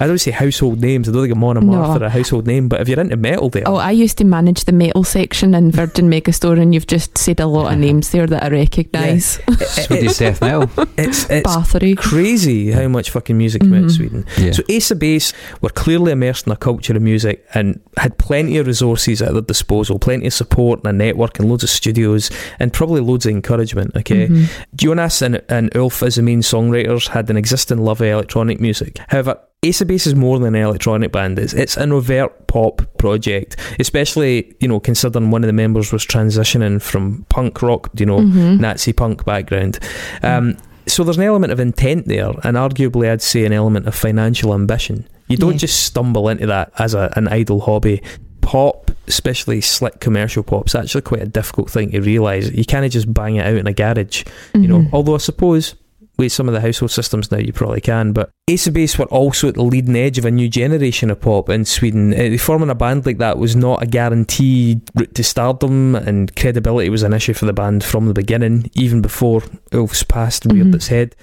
God. I don't say household names. I don't think Amon Amarth No. are a household name, but if you're into metal, there. Oh, I used to manage the metal section in Virgin Megastore, and you've just said a lot of names there that I recognise. Swedish death metal. it's it's Bathory. crazy how much fucking music came out of. Sweden. Yeah. So Ace of Base were clearly immersed in a culture of music and had plenty of resources at their disposal, plenty of support and a network and loads of studios and probably loads of encouragement. Okay, Mhm. Jonas and, and Ulf as the main songwriters had an existing love of electronic music. However, Ace of Base is more than an electronic band. It's, it's an overt pop project, especially, you know, considering one of the members was transitioning from punk rock, you know, Mhm. Nazi punk background. Um, so there's an element of intent there, and arguably, I'd say an element of financial ambition. You don't Yeah. just stumble into that as a, an idle hobby. Pop, especially slick commercial pop, is actually quite a difficult thing to realise. You can't just bang it out in a garage, you know. Mhm. Although I suppose with some of the household systems now, you probably can. But Ace of Base were also at the leading edge of a new generation of pop in Sweden. Uh, forming a band like that was not a guaranteed route to stardom, and credibility was an issue for the band from the beginning, even before Ulf's past reared Mhm. its head.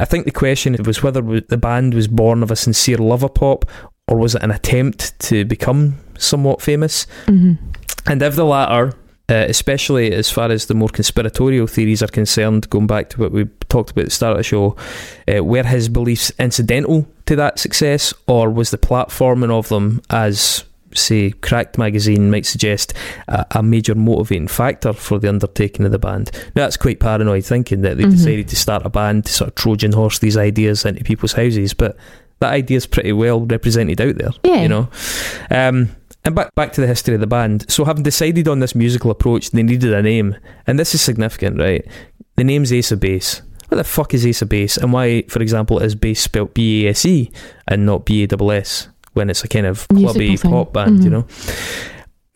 I think the question was whether the band was born of a sincere love of pop, or was it an attempt to become somewhat famous? Mhm. And if the latter, uh, especially as far as the more conspiratorial theories are concerned, going back to what we talked about at the start of the show, uh, were his beliefs incidental to that success, or was the platforming of them as say, Cracked magazine might suggest a, a major motivating factor for the undertaking of the band. Now, that's quite paranoid thinking that they Mhm. decided to start a band to sort of Trojan horse these ideas into people's houses, but that idea is pretty well represented out there. Yeah. You know? Um, and back, back to the history of the band. So, having decided on this musical approach, they needed a name. And this is significant, right? The name's Ace of Base. What the fuck is Ace of Base? And why, for example, is bass spelled B A S E and not B A S S when it's a kind of clubby pop band, you Mhm. know?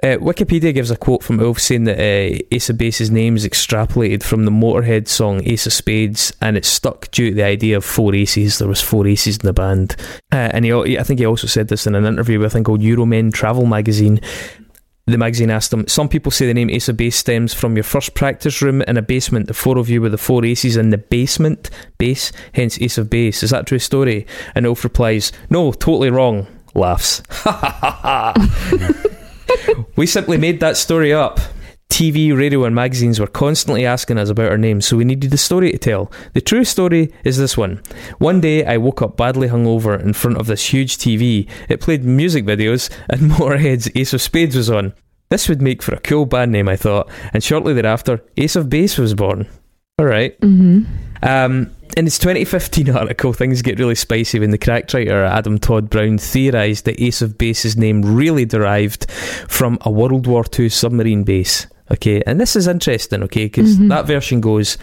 Uh, Wikipedia gives a quote from Ulf saying that uh, Ace of Base's name is extrapolated from the Motorhead song Ace of Spades, and it's stuck due to the idea of four aces. There was four aces in the band, uh, and he, I think he also said this in an interview with I think called Euromen Travel magazine. The magazine asked him, Some people say the name Ace of Base stems from your first practice room in a basement, the four of you with the four aces in the basement, base, hence Ace of Base. Is that true story? And Ulf replies, No, totally wrong. Laughs. Ha ha ha ha. We simply made that story up. TV, radio, and magazines were constantly asking us about our names, so we needed a story to tell. The true story is this one. One day, I woke up badly hungover in front of this huge TV. It played music videos, and Motorhead's Ace of Spades was on. This would make for a cool band name, I thought, and shortly thereafter, Ace of Base was born. Alright. hmm Um, in his 2015 article, things get really spicy when the cracked writer Adam Todd Brown theorised that Ace of Base's name really derived from a World War II submarine base. Okay, and this is interesting, okay, because Mhm. that version goes,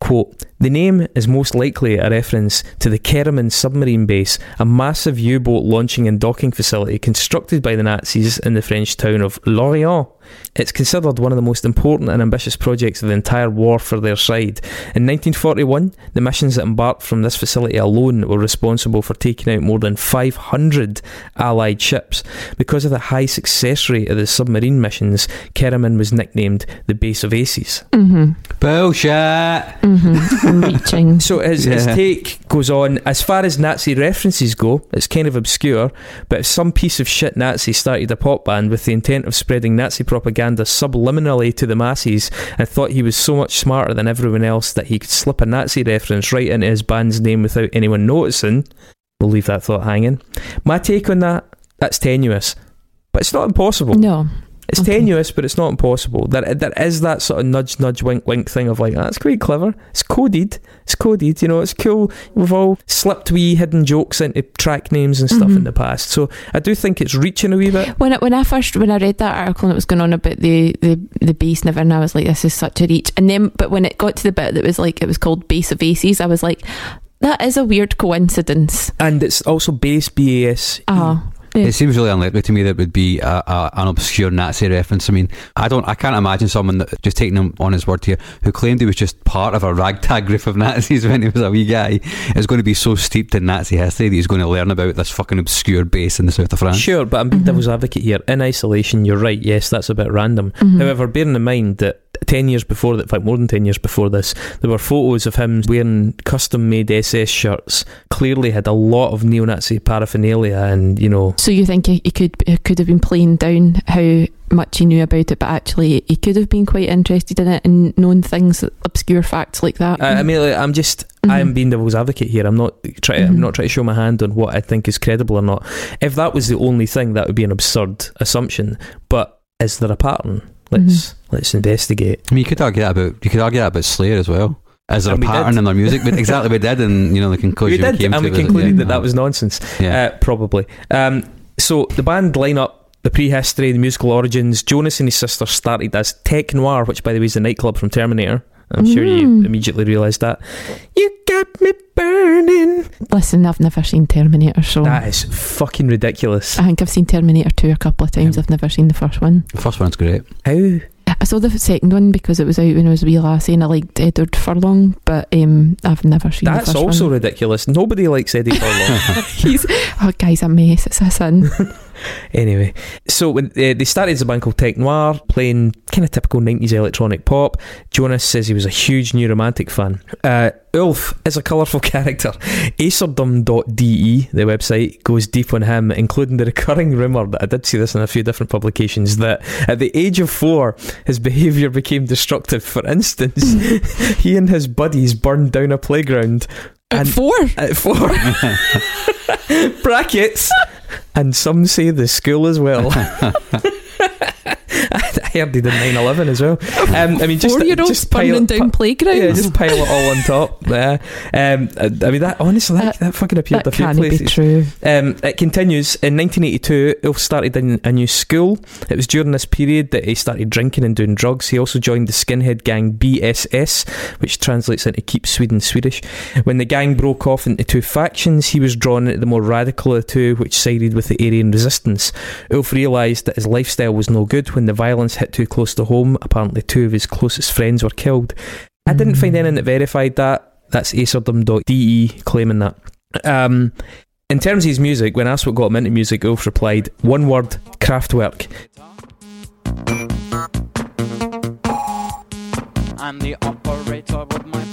quote, the name is most likely a reference to the Keroman submarine base, a massive U boat launching and docking facility constructed by the Nazis in the French town of Lorient. It's considered one of the most important and ambitious projects of the entire war for their side. In 1941, the missions that embarked from this facility alone were responsible for taking out more than 500 Allied ships. Because of the high success rate of the submarine missions, Keroman was nicknamed the Base of Aces. hmm Bullshit. hmm reaching. So his, his take goes on as far as Nazi references go, it's kind of obscure, but if some piece of shit Nazi started a pop band with the intent of spreading Nazi propaganda subliminally to the masses and thought he was so much smarter than everyone else that he could slip a Nazi reference right into his band's name without anyone noticing, we'll leave that thought hanging. My take on that, that's tenuous. But it's not impossible. No. It's Okay. tenuous, but it's not impossible. There, there is that sort of nudge, nudge, wink, wink thing of like, that's quite clever. It's coded. It's coded. You know, it's cool. We've all slipped wee hidden jokes into track names and stuff Mhm. in the past. So I do think it's reaching a wee bit. When I, when I first when I read that article and it was going on about the the the base never and I was like this is such a reach and then but when it got to the bit that was like it was called base of aces I was like that is a weird coincidence And it's also base BAS. ah Yeah. It seems really unlikely to me that it would be a, a, an obscure Nazi reference. I mean, I don't, I can't imagine someone that, just taking him on his word here, who claimed he was just part of a ragtag group of Nazis when he was a wee guy, is going to be so steeped in Nazi history that he's going to learn about this fucking obscure base in the south of France. Sure, but I'm being Mhm. devil's advocate here. In isolation, you're right. Yes, that's a bit random. Mhm. However, bearing in mind that 10 years before that, in fact, more than 10 years before this, there were photos of him wearing custom made SS shirts. Clearly had a lot of neo Nazi paraphernalia and, you know. So you think he, could he could have been playing down how much he knew about it, but actually he could have been quite interested in it and known things, obscure facts like that. I, I mean, like, I'm just, Mhm. I'm being devil's advocate here. I'm not trying, I'm Mhm. not trying to show my hand on what I think is credible or not. If that was the only thing, that would be an absurd assumption. But is there a pattern? Let's Mm-hmm. Let's investigate. I mean, you could argue that about, you could argue that about Slayer as well. Is there And a we pattern did. in their music? But exactly, we did, and you know the We conclusion we, did, came and to we was that- concluded yeah. that that was nonsense. yeah. Uh, probably. Um, so the band lineup, the prehistory, the musical origins. Jonas and his sister started as Tech Noir, which by the way is the nightclub from Terminator. I'm sure you Mm. immediately realised that. You got me burning. Listen, I've never seen Terminator, so That is fucking ridiculous. I think I've seen Terminator 2 a couple of times. Um, I've never seen the first one. the first one's great. How? I saw the second one because it was out when I was a wee lassie and I liked Edward Furlong, but um, I've never seen the That's also one. ridiculous. Nobody likes Eddie Furlong. He's, oh, guy's a mess. It's a sin. anyway, so when uh, they started as a band called Tech Noir, playing kind of typical 90s electronic pop, Jonas says he was a huge New Romantic fan. Uh, Ulf is a colourful character. Acerdom.de, the website, goes deep on him, including the recurring rumour that I did see this in a few different publications that at the age of four, his behaviour became destructive. For instance, he and his buddies burned down a playground At And- four? at four. Brackets. And some say the school as well. Heard he did 9 11 as well. Um, I mean, just, Four year olds just burning down playgrounds. Yeah, just pile it all on top. Yeah. Um, I I mean, that honestly, that, that fucking appeared that a few can't be places. true. Um, it continues in 1982. Ulf started in a new school. It was during this period that he started drinking and doing drugs. He also joined the skinhead gang BSS, which translates into Keep Sweden Swedish. When the gang broke off into two factions, he was drawn into the more radical of the two, which sided with the Aryan resistance. Ulf realised that his lifestyle was no good when the violence hit too close to home. Apparently, two of his closest friends were killed. I didn't find anything that verified that. That's acerdom.de claiming that. Um, in terms of his music, when asked what got him into music, Ulf replied, one word, Kraftwerk. I'm the operator with my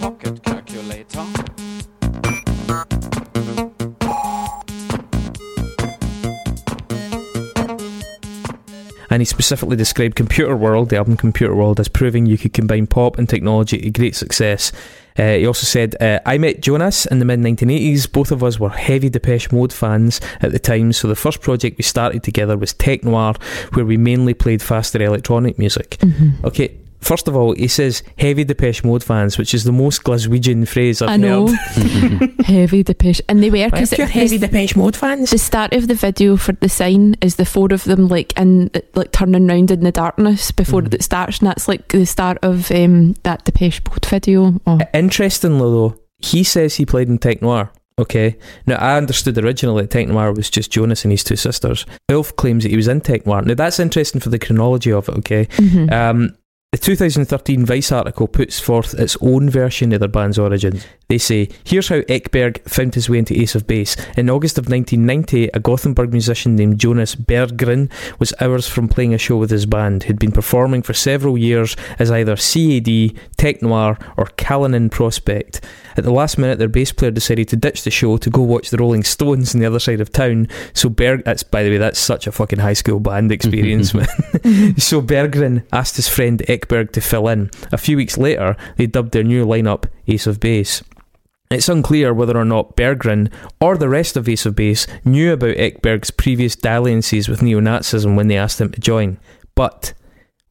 And he specifically described Computer World, the album Computer World, as proving you could combine pop and technology to great success. Uh, he also said, uh, I met Jonas in the mid 1980s. Both of us were heavy Depeche Mode fans at the time, so the first project we started together was Tech Noir, where we mainly played faster electronic music. Mm-hmm. Okay, first of all, he says heavy Depeche Mode fans, which is the most Glaswegian phrase I've I know. heavy Depeche. And they were, because you're heavy Depeche Mode fans. the start of the video for the sign is the four of them like in like turning round in the darkness before Mhm. it starts and that's like the start of um, that Depeche Mode video oh. Interestingly, though, he says he played in Tech Noir. Okay. Now, I understood originally that Tech Noir was just Jonas and his two sisters. Ulf claims that he was in Tech Noir. Now, that's interesting for the chronology of it, okay? Mhm. Um, the 2013 Vice article puts forth its own version of their band's origins. They say, Here's how Ekberg found his way into Ace of Base. In August of 1990, a Gothenburg musician named Jonas Berggren was hours from playing a show with his band, who'd been performing for several years as either CAD, Tech Noir, or Kalinin Prospect. At the last minute, their bass player decided to ditch the show to go watch the Rolling Stones on the other side of town. So Berg, that's by the way, that's such a fucking high school band experience, man. so Berggren asked his friend Ekberg to fill in. A few weeks later, they dubbed their new lineup Ace of Base. It's unclear whether or not Berggren or the rest of Ace of Base knew about Ekberg's previous dalliances with neo Nazism when they asked him to join, but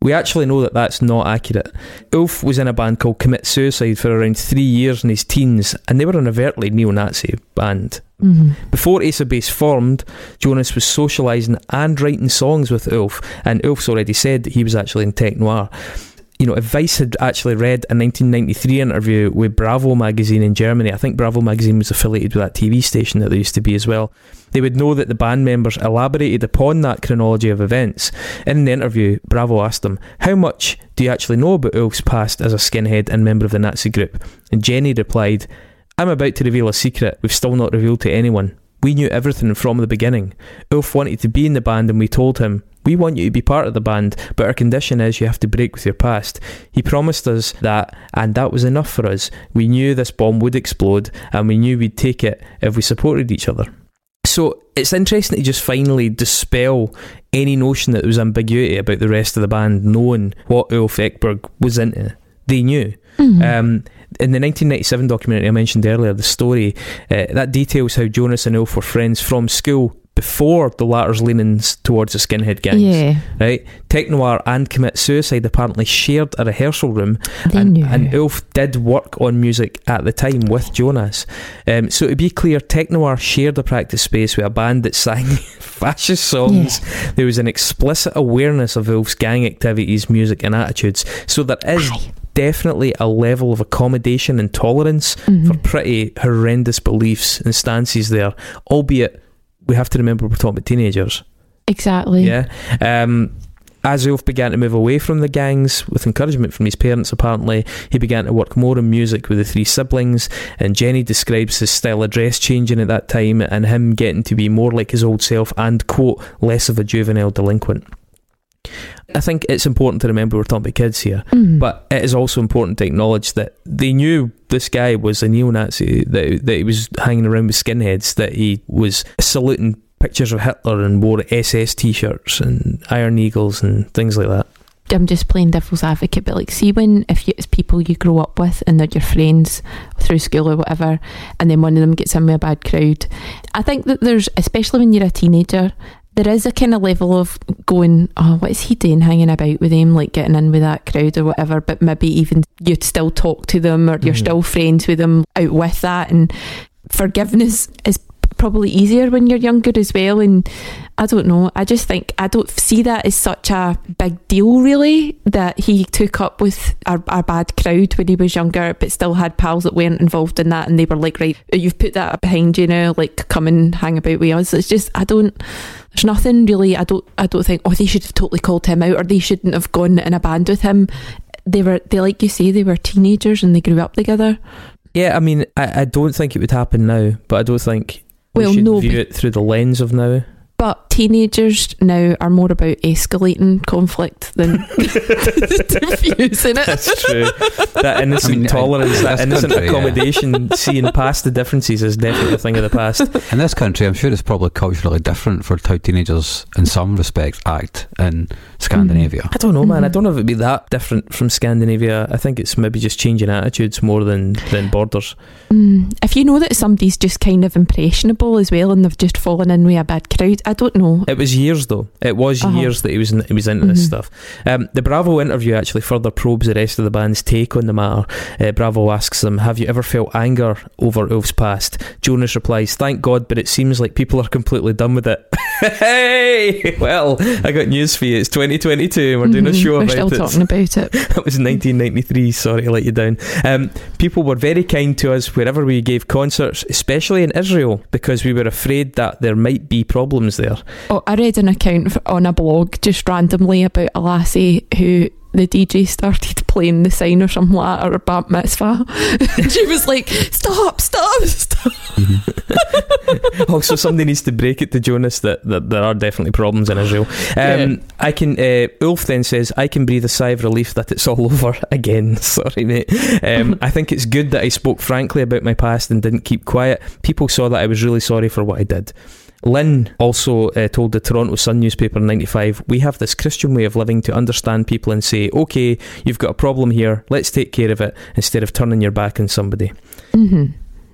we actually know that that's not accurate. Ulf was in a band called Commit Suiside for around three years in his teens, and they were an overtly neo Nazi band. Mhm. Before Ace of Base formed, Jonas was socialising and writing songs with Ulf, and Ulf's already said that he was actually in Tech Noir. You know, if Vice had actually read a 1993 interview with Bravo magazine in Germany, I think Bravo magazine was affiliated with that TV station that there used to be as well, they would know that the band members elaborated upon that chronology of events. In the interview, Bravo asked them, How much do you actually know about Ulf's past as a skinhead and member of the Nazi group? And Jenny replied, I'm about to reveal a secret we've still not revealed to anyone. We knew everything from the beginning. Ulf wanted to be in the band and we told him, we want you to be part of the band, but our condition is you have to break with your past. He promised us that, and that was enough for us. We knew this bomb would explode, and we knew we'd take it if we supported each other. So it's interesting to just finally dispel any notion that there was ambiguity about the rest of the band knowing what Ulf Ekberg was into. They knew. Mhm. Um, in the 1997 documentary I mentioned earlier, the story uh, that details how Jonas and Ulf were friends from school before the latter's leanings towards the skinhead gangs. yeah Right, Tech Noir and Commit Suiside apparently shared a rehearsal room, they and, knew and Ulf did work on music at the time with Jonas. Um, so to be clear, Tech Noir shared a practice space with a band that sang fascist songs. There was an explicit awareness of Ulf's gang activities, music, and attitudes. So there is Aye. Definitely a level of accommodation and tolerance Mhm. for pretty horrendous beliefs and stances there, albeit we have to remember we're talking about teenagers. exactly Yeah. Um, as Ulf began to move away from the gangs, with encouragement from his parents apparently, he began to work more in music with the three siblings, and Jenny describes his style of dress changing at that time and him getting to be more like his old self and, quote, less of a juvenile delinquent. I think it's important to remember we're talking about kids here. Mhm. But it is also important to acknowledge that they knew this guy was a neo-Nazi, that, that he was hanging around with skinheads, that he was saluting pictures of Hitler and wore SS t-shirts and Iron Eagles and things like that. I'm just playing devil's advocate, but like, see when if you, it's people you grow up with and they're your friends through school or whatever, and then one of them gets in with a bad crowd. I think that there's, especially when you're a teenager, there is a kind of level of going, oh, what is he doing hanging about with them, like getting in with that crowd or whatever, but maybe even you'd still talk to them or you're Mhm. still friends with them out with that. And forgiveness is probably easier when you're younger as well. And I don't know, I just think I don't see that as such a big deal, really, that he took up with our, our bad crowd when he was younger, but still had pals that weren't involved in that. And they were like, right, you've put that behind you now, like come and hang about with us. It's just, I don't there's nothing really I don't I don't think oh they should have totally called him out or they shouldn't have gone in a band with him they were they like you say they were teenagers and they grew up together Yeah, I mean, I, I don't think it would happen now, but I don't think we Well, should no, view be- it through the lens of now. but teenagers now are more about escalating conflict than diffusing it That's true. That innocent I mean, tolerance, in that this innocent country, yeah. accommodation, seeing past the differences is definitely a thing of the past. In this country, I'm sure it's probably culturally different for how teenagers, in some respects, act in Scandinavia. I don't know, man. I Mhm. don't know if it'd be that different from Scandinavia. I think it's maybe just changing attitudes more than than borders. Mm. if you know that somebody's just kind of impressionable as well and they've just fallen in with a bad crowd I don't know It was years though. It was Uh-huh. years that he was in, he was into this Mhm. stuff. Um, the Bravo interview actually further probes the rest of the band's take on the matter. Uh, Bravo asks them, "Have you ever felt anger over Ulf's past?" Jonas replies, "Thank God, but it seems like people are completely done with it." hey, well, I got news for you. It's 2022, and we're doing a Mhm. show we're about still it. talking about it That was 1993. Sorry to let you down. Um, people were very kind to us wherever we gave concerts, especially in Israel, because we were afraid that there might be problems there. Oh, I read an account on a blog just randomly about a lassie who the DJ started playing the sign or something like that or bat mitzvah. she was like, Stop, stop, stop. also, somebody needs to break it to Jonas that, that there are definitely problems in Israel. Um, Yeah. I can. Uh, Ulf then says, "I can breathe a sigh of relief that it's all over again." Sorry, mate. Um, I think it's good that I spoke frankly about my past and didn't keep quiet. People saw that I was really sorry for what I did. Linn also uh, told the Toronto Sun newspaper in 95, We have this Christian way of living to understand people and say, okay, you've got a problem here, let's take care of it, instead of turning your back on somebody. hmm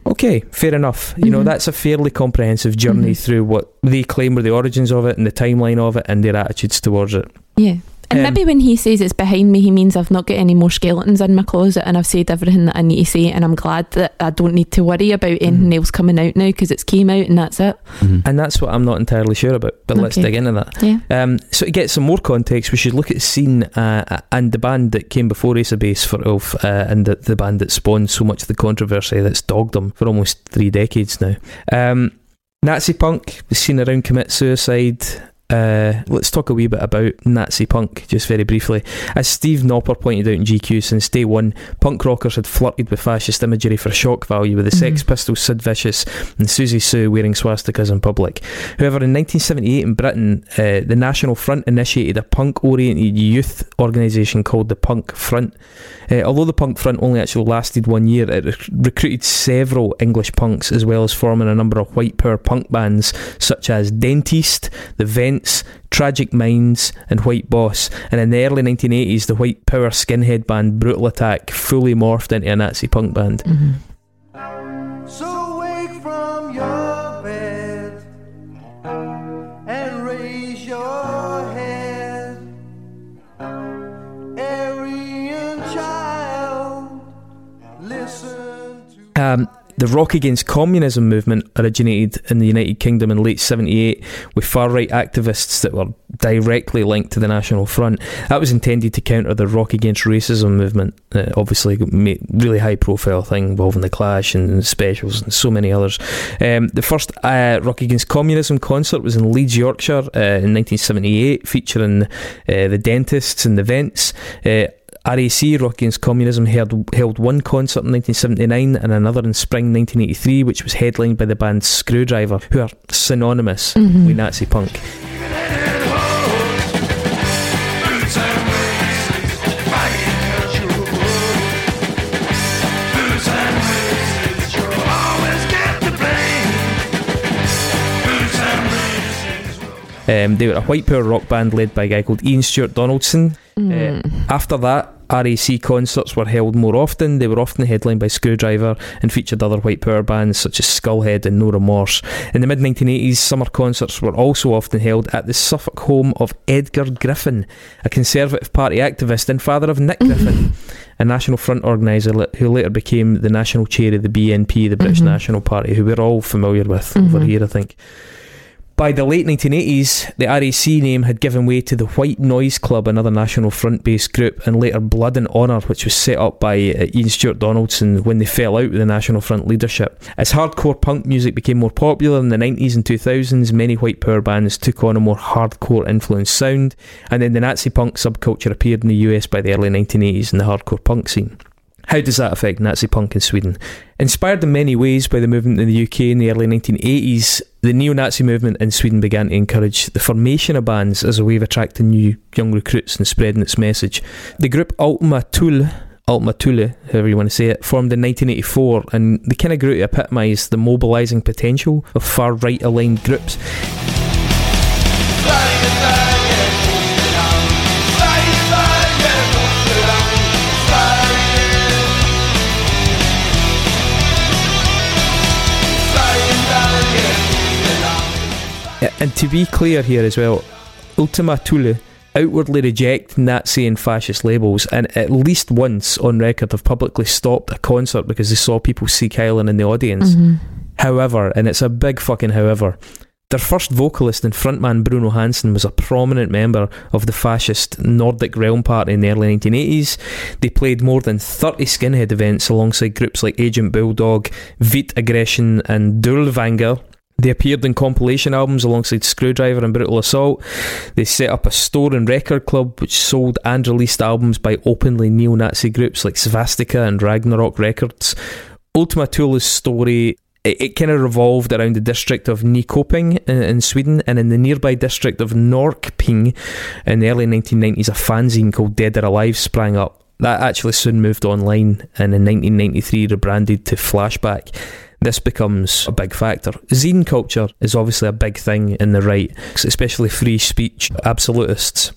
Okay, fair enough. You know, Mhm. that's a fairly comprehensive journey Mhm. through what they claim were the origins of it and the timeline of it and their attitudes towards it. Yeah. And Um, maybe when he says it's behind me, he means I've not got any more skeletons in my closet and I've said everything that I need to say. And I'm glad that I don't need to worry about anything Mhm. else coming out now because it's came out and that's it. Mhm. And that's what I'm not entirely sure about, but let's dig into that. Yeah. Um, so to get some more context, we should look at the scene uh, and the band that came before Ace of Base for Ulf uh, and the, the band that spawned so much of the controversy that's dogged them for almost three decades now. Um, Nazi punk was seen around Commit Suiside. Uh, let's talk a wee bit about Nazi punk, just very briefly. As Steve Knopper pointed out in GQ, since day one, punk rockers had flirted with fascist imagery for shock value, with the Sex Mhm. Pistols, Sid Vicious, and Siouxsie Sioux wearing swastikas in public. However, in 1978 in Britain, uh, the National Front initiated a punk oriented youth organisation called the Punk Front. Uh, although the Punk Front only actually lasted one year, it rec- recruited several English punks as well as forming a number of white power punk bands such as Dentist, The Vents, Tragic Minds, and White Boss. And in the early 1980s, the white power skinhead band Brutal Attack fully morphed into a Nazi punk band. hmm So wake from your bed and raise your head, Aryan child. Listen to. Um, the Rock Against Communism movement originated in the United Kingdom in late 78 with far right activists that were directly linked to the National Front. That was intended to counter the Rock Against Racism movement, uh, obviously, really high profile thing involving the Clash and specials and so many others. Um, the first uh, Rock Against Communism concert was in Leeds, Yorkshire uh, in 1978, featuring uh, the Dentists and the Vents. RAC, Rock Against Communism, held, held one concert in 1979 and another in spring 1983, which was headlined by the band Screwdriver, who are synonymous Mhm. with Nazi punk. Um, they were a white power rock band led by a guy called Ian Stuart Donaldson. Mm. Uh, after that, RAC concerts were held more often. They were often headlined by Screwdriver and featured other white power bands such as Skullhead and No Remorse. In the mid 1980s, summer concerts were also often held at the Suffolk home of Edgar Griffin, a Conservative Party activist and father of Nick Griffin, a National Front organiser who later became the national chair of the BNP, the British Mhm. National Party, who we're all familiar with over Mhm. here, I think. By the late 1980s, the RAC name had given way to the White Noise Club, another National Front based group, and later Blood and Honour, which was set up by uh, Ian Stuart Donaldson when they fell out with the National Front leadership. As hardcore punk music became more popular in the 90s and 2000s, many white power bands took on a more hardcore influenced sound, and then the Nazi punk subculture appeared in the US by the early 1980s in the hardcore punk scene. How does that affect Nazi punk in Sweden? Inspired in many ways by the movement in the UK in the early 1980s, the neo Nazi movement in Sweden began to encourage the formation of bands as a way of attracting new young recruits and spreading its message. The group Ultima Thule, Thule, however you want to say it, formed in 1984 and they kind of grew to epitomise the mobilising potential of far right aligned groups. And to be clear here as well, Ultima Thule outwardly reject Nazi and fascist labels, and at least once on record have publicly stopped a concert because they saw people seek Island in the audience. Mhm. However, and it's a big fucking however, their first vocalist and frontman Bruno Hansen was a prominent member of the fascist Nordic Realm Party in the early 1980s. They played more than 30 skinhead events alongside groups like Agent Bulldog, Vit Aggression, and Dirlewanger. They appeared in compilation albums alongside Screwdriver and Brutal Assault. They set up a store and record club which sold and released albums by openly neo Nazi groups like Svastika and Ragnarok Records. Ultima Thule's story it, kind of revolved around the district of Nyköping in, in Sweden and in the nearby district of Norrköping in the early 1990s a fanzine called Dead or Alive sprang up. That actually soon moved online and in 1993 rebranded to Flashback. This becomes a big factor. Zine culture is obviously a big thing in the right, especially free speech absolutists.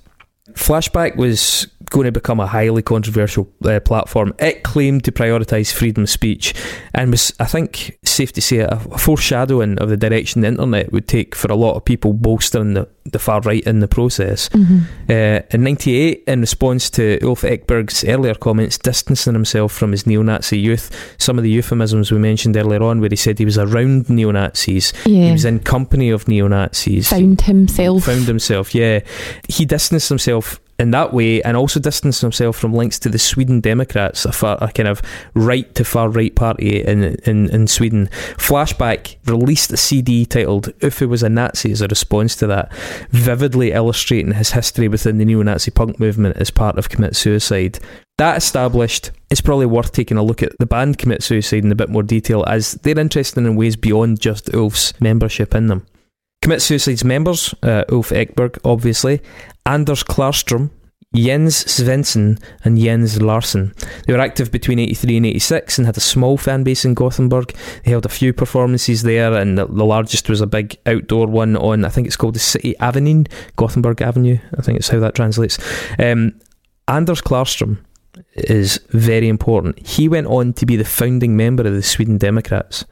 Flashback was going to become a highly controversial uh, platform. It claimed to prioritise freedom of speech and was, I think, safe to say, a, a foreshadowing of the direction the internet would take for a lot of people bolstering the, the far right in the process. Mhm. Uh, in 98, in response to Ulf Ekberg's earlier comments distancing himself from his neo Nazi youth, some of the euphemisms we mentioned earlier on, where he said he was around neo Nazis, he was in company of neo Nazis, Found himself. found himself, yeah. He distanced himself in that way and also distanced himself from links to the Sweden Democrats, a, far, a kind of right to far right party in, in, in Sweden. Flashback released a CD titled Uffe Was a Nazi as a response to that, vividly illustrating his history within the neo Nazi punk movement as part of Commit Suiside. That established, it's probably worth taking a look at the band Commit Suiside in a bit more detail as they're interesting in ways beyond just Ulf's membership in them. Commit Suiside's members, uh, Ulf Ekberg, obviously, Anders Klarström, Jens Svensson, and Jens Larsson. They were active between 83 and 86 and had a small fan base in Gothenburg. They held a few performances there, and the, the largest was a big outdoor one on, I think it's called the City Avenue, Gothenburg Avenue, I think it's how that translates. Um, Anders Klarström is very important. He went on to be the founding member of the Sweden Democrats.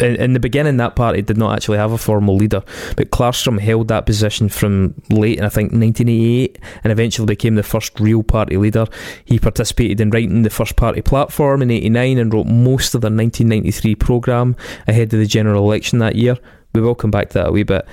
In, in the beginning, that party did not actually have a formal leader, but Klarström held that position from late, in, I think, 1988, and eventually became the first real party leader. He participated in writing the first party platform in 89 and wrote most of the 1993 programme ahead of the general election that year. We will come back to that a wee bit.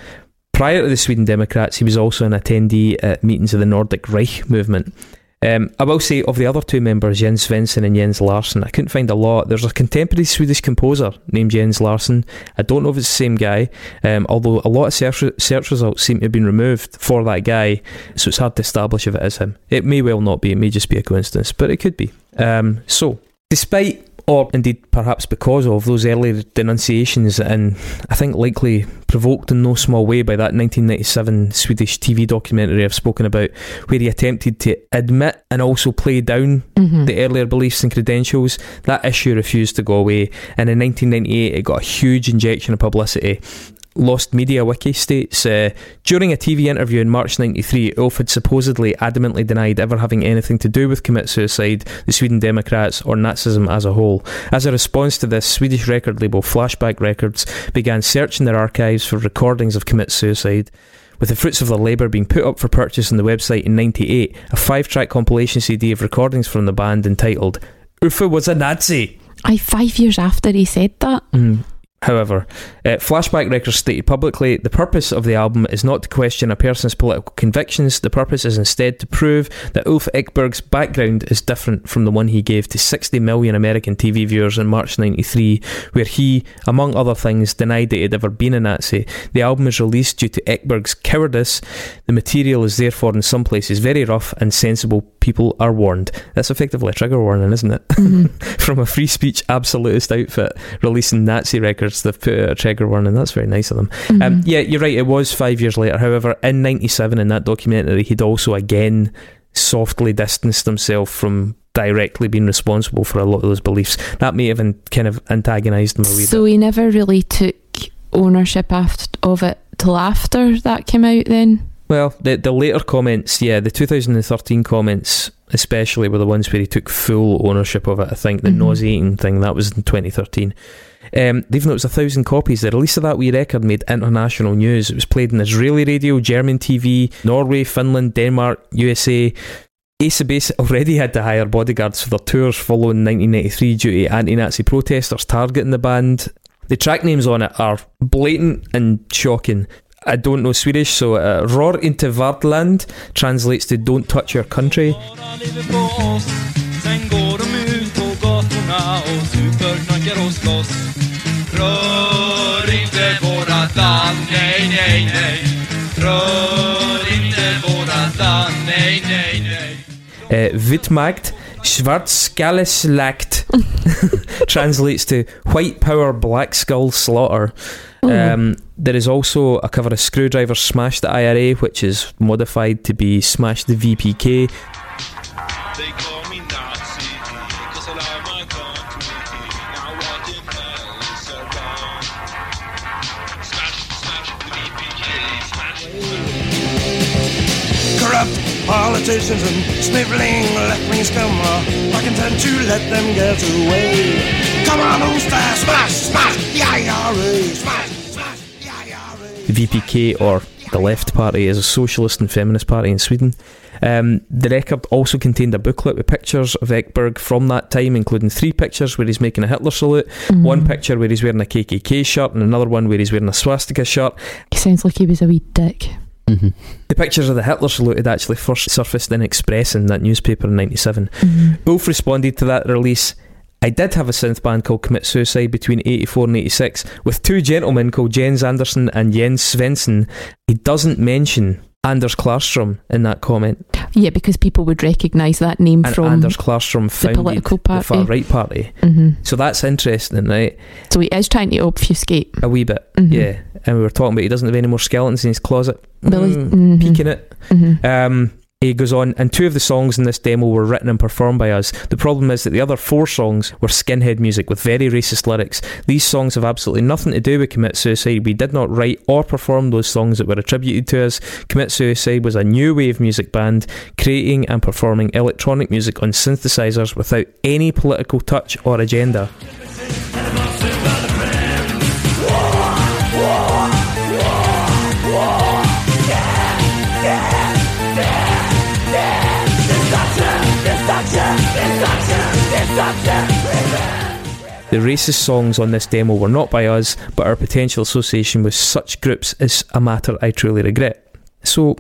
Prior to the Sweden Democrats, he was also an attendee at meetings of the Nordic Reich movement. Um, I will say, of the other two members, Jens Svensson and Jens Larsson, I couldn't find a lot. There's a contemporary Swedish composer named Jens Larsson. I don't know if it's the same guy, um, although a lot of search, search results seem to have been removed for that guy, so it's hard to establish if it is him. It may well not be, it may just be a coincidence, but it could be. Um, so, despite or indeed perhaps because of those early denunciations, and I think likely provoked in no small way by that 1997 Swedish TV documentary I've spoken about, where he attempted to admit and also play down Mhm. the earlier beliefs and credentials, that issue refused to go away. And in 1998, it got a huge injection of publicity. Lost Media Wiki states uh, During a TV interview in March 93, Ulf had supposedly adamantly denied ever having anything to do with Commit Suiside, the Sweden Democrats, or Nazism as a whole. As a response to this, Swedish record label Flashback Records began searching their archives for recordings of Commit Suiside. With the fruits of their labour being put up for purchase on the website in 98, a five track compilation CD of recordings from the band entitled Uffe was a Nazi. I five years after he said that. However, uh, Flashback Records stated publicly the purpose of the album is not to question a person's political convictions, the purpose is instead to prove that Ulf Ekberg's background is different from the one he gave to 60 million American TV viewers in March 93, where he, among other things, denied that he had ever been a Nazi. The album is released due to Ekberg's cowardice. The material is therefore in some places very rough and sensible people are warned. That's effectively a trigger warning, isn't it? From a free speech absolutist outfit releasing Nazi records, they've put out a trigger warning. That's very nice of them. Um, yeah, you're right. It was five years later. However, in '97, in that documentary, he'd also again softly distanced himself from directly being responsible for a lot of those beliefs. That may have in, kind of antagonised him a wee So he never really took ownership aft- of it till after that came out. Then Well, the the later comments, yeah, the 2013 comments especially were the ones where he took full ownership of it. I think the Mhm. nauseating thing that was in 2013. Um, even though it was a thousand copies, the release of that wee record made international news. It was played in Israeli radio, German TV, Norway, Finland, Denmark, USA. Ace of Base already had to hire bodyguards for their tours following 1993 due to anti-Nazi protesters targeting the band. The track names on it are blatant and shocking. I don't know Swedish, so uh, Ror inte Vardland translates to "Don't touch your country." Uh, Vitmagt Schwarzskalleslakt translates to "White Power, Black Skull Slaughter." Um, there is also a cover of Skrewdriver Smash the IRA, which is modified to be Smash the VPK. They call me Nazi Cause I love my country I want it nice around Smash, smash the VPK Smash Corrupt politicians and sniveling left-wing scum are I intend to let them get away. Come on, Ulster, smash, smash the IRA, smash, smash the IRA. The VPK, or the Left Party, is a socialist and feminist party in Sweden. Um, the record also contained a booklet with pictures of Ekberg from that time, including three pictures where he's making a Hitler salute, one picture where he's wearing a KKK shirt, and another one where he's wearing a swastika shirt. he sounds like he was a wee dick. hmm The pictures of the Hitler salute had actually first surfaced in Express in that newspaper in 97. Ulf responded to that release. I did have a synth band called Commit Suiside between 84 and 86 with two gentlemen called Jens Anderson and Jens Svensson. He doesn't mention Anders Klarström in that comment. Yeah, because people would recognise that name And from. Anders Klarström founded the, political party. far right party. hmm So that's interesting, right? So he is trying to obfuscate. A wee bit, Mhm. yeah. And we were talking about he doesn't have any more skeletons in his closet. Billy- Mm, mhm. Peeking it. Mhm. Um, he goes on, and two of the songs in this demo were written and performed by us. The problem is that the other four songs were skinhead music with very racist lyrics. These songs have absolutely nothing to do with Commit Suiside. We did not write or perform those songs that were attributed to us. Commit Suiside was a new wave music band creating and performing electronic music on synthesizers without any political touch or agenda. The racist songs on this demo were not by us, but our potential association with such groups is a matter I truly regret. So,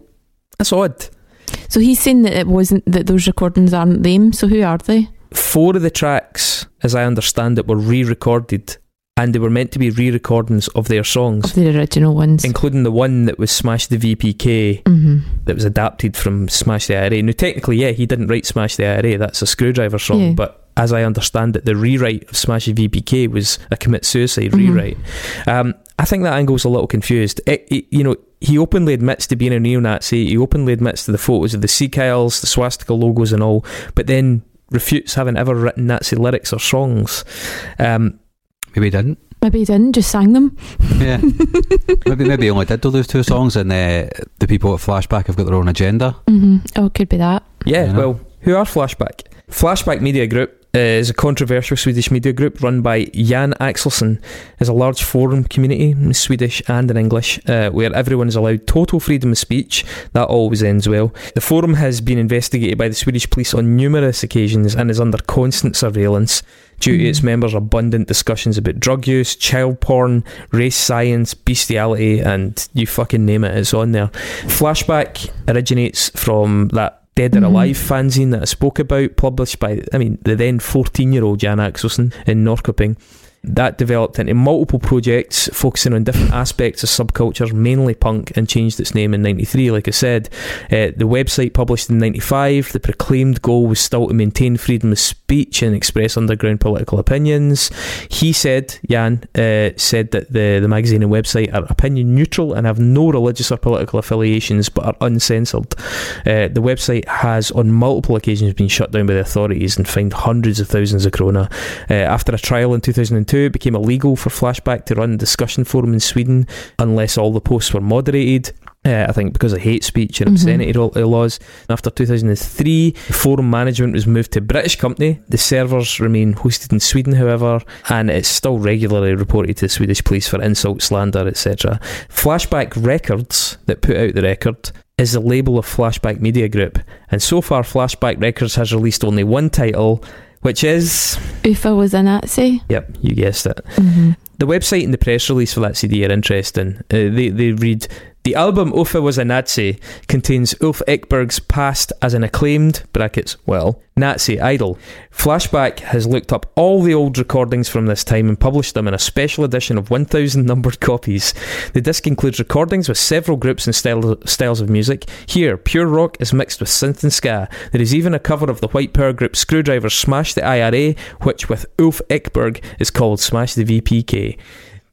that's odd. So he's saying that it wasn't that those recordings aren't them. So who are they? Four of the tracks, as I understand it, were re recorded, and they were meant to be re recordings of their songs, Of the original ones. including the one that was Smash the VPK hmm that was adapted from Smash the IRA. Now, technically, yeah, he didn't write Smash the IRA, that's a Skrewdriver song, Yeah. but as I understand it, the rewrite of Smash the VPK was a Commit Suiside Mhm. rewrite. Um, I think that angle's a little confused. It, it- you know, he openly admits to being a neo Nazi, he openly admits to the photos of the sea the swastika logos, and all, but then refutes having ever written Nazi lyrics or songs. Um, Maybe he didn't. Maybe he didn't, just sang them. Yeah, maybe maybe he only did do those two songs, and uh, the people at Flashback have got their own agenda. hmm Oh, it could be that. Yeah, You know? well, who are Flashback? Flashback Media Group uh, is a controversial Swedish media group run by Jan Axelsson. It's a large forum community in Swedish and in English uh, where everyone is allowed total freedom of speech. That always ends well. The forum has been investigated by the Swedish police on numerous occasions and is under constant surveillance due to its members' abundant discussions about drug use, child porn, race science, bestiality, and you fucking name it, it's on there. Flashback originates from that Dead or Mhm. Alive fanzine that I spoke about, published by, I mean, the then 14 year old Jan Axelsson in Norrköping. That developed into multiple projects focusing on different aspects of subculture, mainly punk, and changed its name in 93, like I said. Uh, the website published in 95, the proclaimed goal was still to maintain freedom of speech and express underground political opinions. He said, Jan, uh, said that the, the magazine and website are opinion neutral and have no religious or political affiliations but are uncensored. Uh, the website has on multiple occasions been shut down by the authorities and fined hundreds of thousands of krona. Uh, after a trial in 2002, it became illegal for Flashback to run a discussion forum in Sweden unless all the posts were moderated. Uh, I think because of hate speech and Mhm. obscenity uh, laws. After 2003, forum management was moved to a British company. The servers remain hosted in Sweden, however, and it's still regularly reported to the Swedish police for insult, slander, etc. Flashback Records, that put out the record, is the label of Flashback Media Group, and so far, Flashback Records has released only one title, which is. Uffe was a Nazi. Yep, you guessed it. hmm The website and the press release for that CD are interesting. Uh, they, they read The album Uffe was a Nazi contains Ulf Ekberg's past as an acclaimed, brackets, well, Nazi idol. Flashback has looked up all the old recordings from this time and published them in a special edition of 1,000 numbered copies. The disc includes recordings with several groups and style, styles of music. Here, pure rock is mixed with synth and ska. There is even a cover of the white power group Skrewdriver Smash the IRA, which with Ulf Ekberg is called Smash the VPK.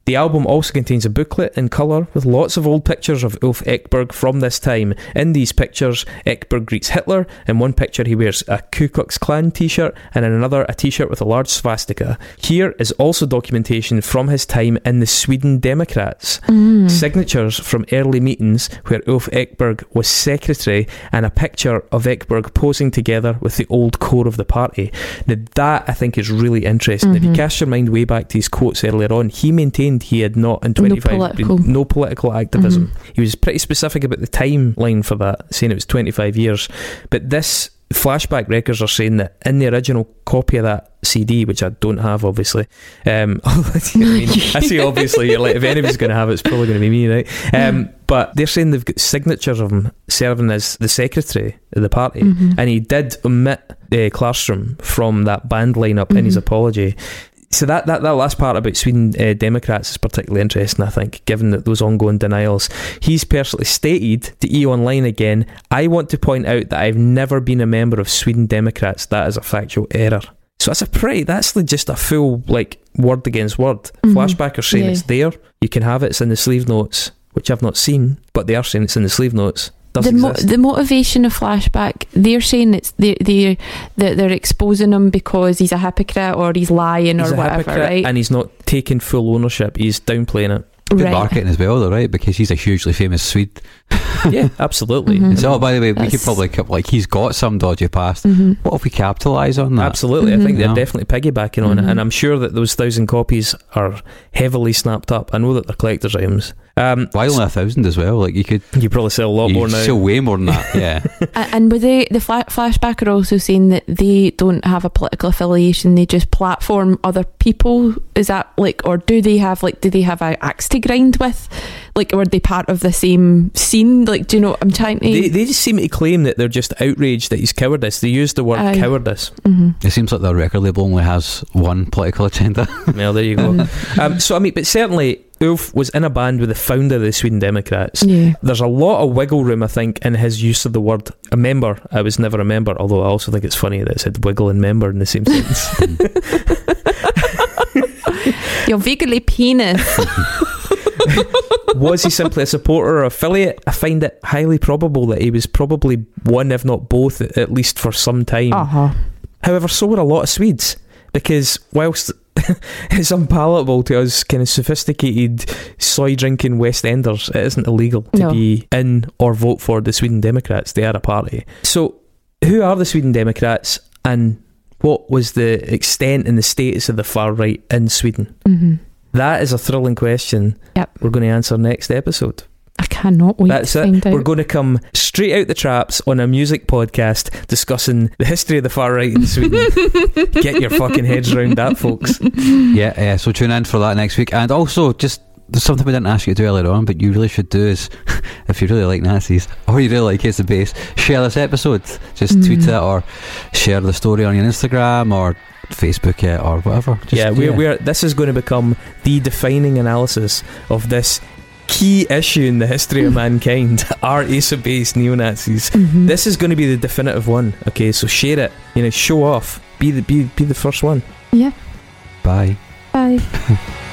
The album also contains a booklet in colour with lots of old pictures of Ulf Ekberg from this time. In these pictures, Ekberg greets Hitler. In one picture, he wears a Ku Klux Klan t shirt, and in another, a t shirt with a large swastika. Here is also documentation from his time in the Sweden Democrats. Mm. Signatures from early meetings where Ulf Ekberg was secretary, and a picture of Ekberg posing together with the old core of the party. Now, that I think is really interesting. If you Mhm. cast your mind way back to his quotes earlier on, he maintained he had not in No 25 political- been- no political activism. Mm-hmm. He was pretty specific about the timeline for that, saying it was 25 years. But this flashback records are saying that in the original copy of that CD, which I don't have, obviously. Um, I, mean, I say obviously, you're like, if anybody's going to have it, it's probably going to be me, right? Um, but they're saying they've got signatures of him serving as the secretary of the party, Mhm. and he did omit uh, Klarström from that band lineup in his Mhm. apology. So that, that, that last part about Sweden uh, Democrats is particularly interesting, I think, given that those ongoing denials. He's personally stated to E Online again, I want to point out that I've never been a member of Sweden Democrats. That is a factual error. So that's a pretty, that's like just a full, like, word against word. Mhm. Flashback are saying Yeah. it's there. You can have it, it's in the sleeve notes, which I've not seen, but they are saying it's in the sleeve notes. Does the, mo- the motivation of flashback they're saying it's they they that they're exposing him because he's a hypocrite or he's lying He's or a whatever hypocrite right and he's not taking full ownership. He's downplaying it. Good right marketing as well, though, right? Because he's a hugely famous Swede. yeah, absolutely. Mhm. So, oh, by the way, we could probably co- like he's got some dodgy past. hmm What if we capitalise on that? Absolutely, I Mhm. think they're Yeah. definitely piggybacking on it, Mhm. and I'm sure that those thousand copies are heavily snapped up. I know that they're collector's items. Um, Why only a thousand as well? Like you could you probably sell a lot more now. sell way more than that. Yeah, and with they the fla- flashback are also saying that they don't have a political affiliation they just platform other people is that like or do they have like do they have a axe to grind with like were they part of the same scene like do you know what i'm trying to they, they just seem to claim that they're just outraged that he's cowardice. They use the word Aye. cowardice. Mhm. it seems like the record label only has one political agenda. Well, there you go. um, so I mean, but certainly Ulf was in a band with the founder of the Sweden Democrats. yeah There's a lot of wiggle room, I think, in his use of the word a member. I was never a member, although I also think it's funny that it said wiggle and member in the same sentence. your vaguely penis was he simply a supporter or affiliate? I find it highly probable that he was probably one, if not both, at least for some time. uh-huh However, so were a lot of Swedes, because whilst it's unpalatable to us kind of sophisticated soy drinking West Enders. It isn't illegal to No. be in or vote for the Sweden Democrats. They are a party. So, who are the Sweden Democrats and what was the extent and the status of the far right in Sweden? hmm That is a thrilling question. Yep. We're going to answer next episode. I cannot wait That's to it. find out. We're going to come straight out the traps on a music podcast discussing the history of the far right in Sweden. Get your fucking heads around that, folks. Yeah, yeah. So tune in for that next week, and also just there's something we didn't ask you to do earlier on, but you really should do is if you really like Nazis or you really like Ace the Base, share this episode. Just tweet Mm. it or share the story on your Instagram or Facebook it or whatever. Just, yeah, we're, we're this is going to become the defining analysis of this key issue in the history of mankind. Are Ace of Base neo Nazis? Mhm. This is going to be the definitive one. Okay, so share it. You know, show off. Be the be be the first one. yeah. Bye. Bye.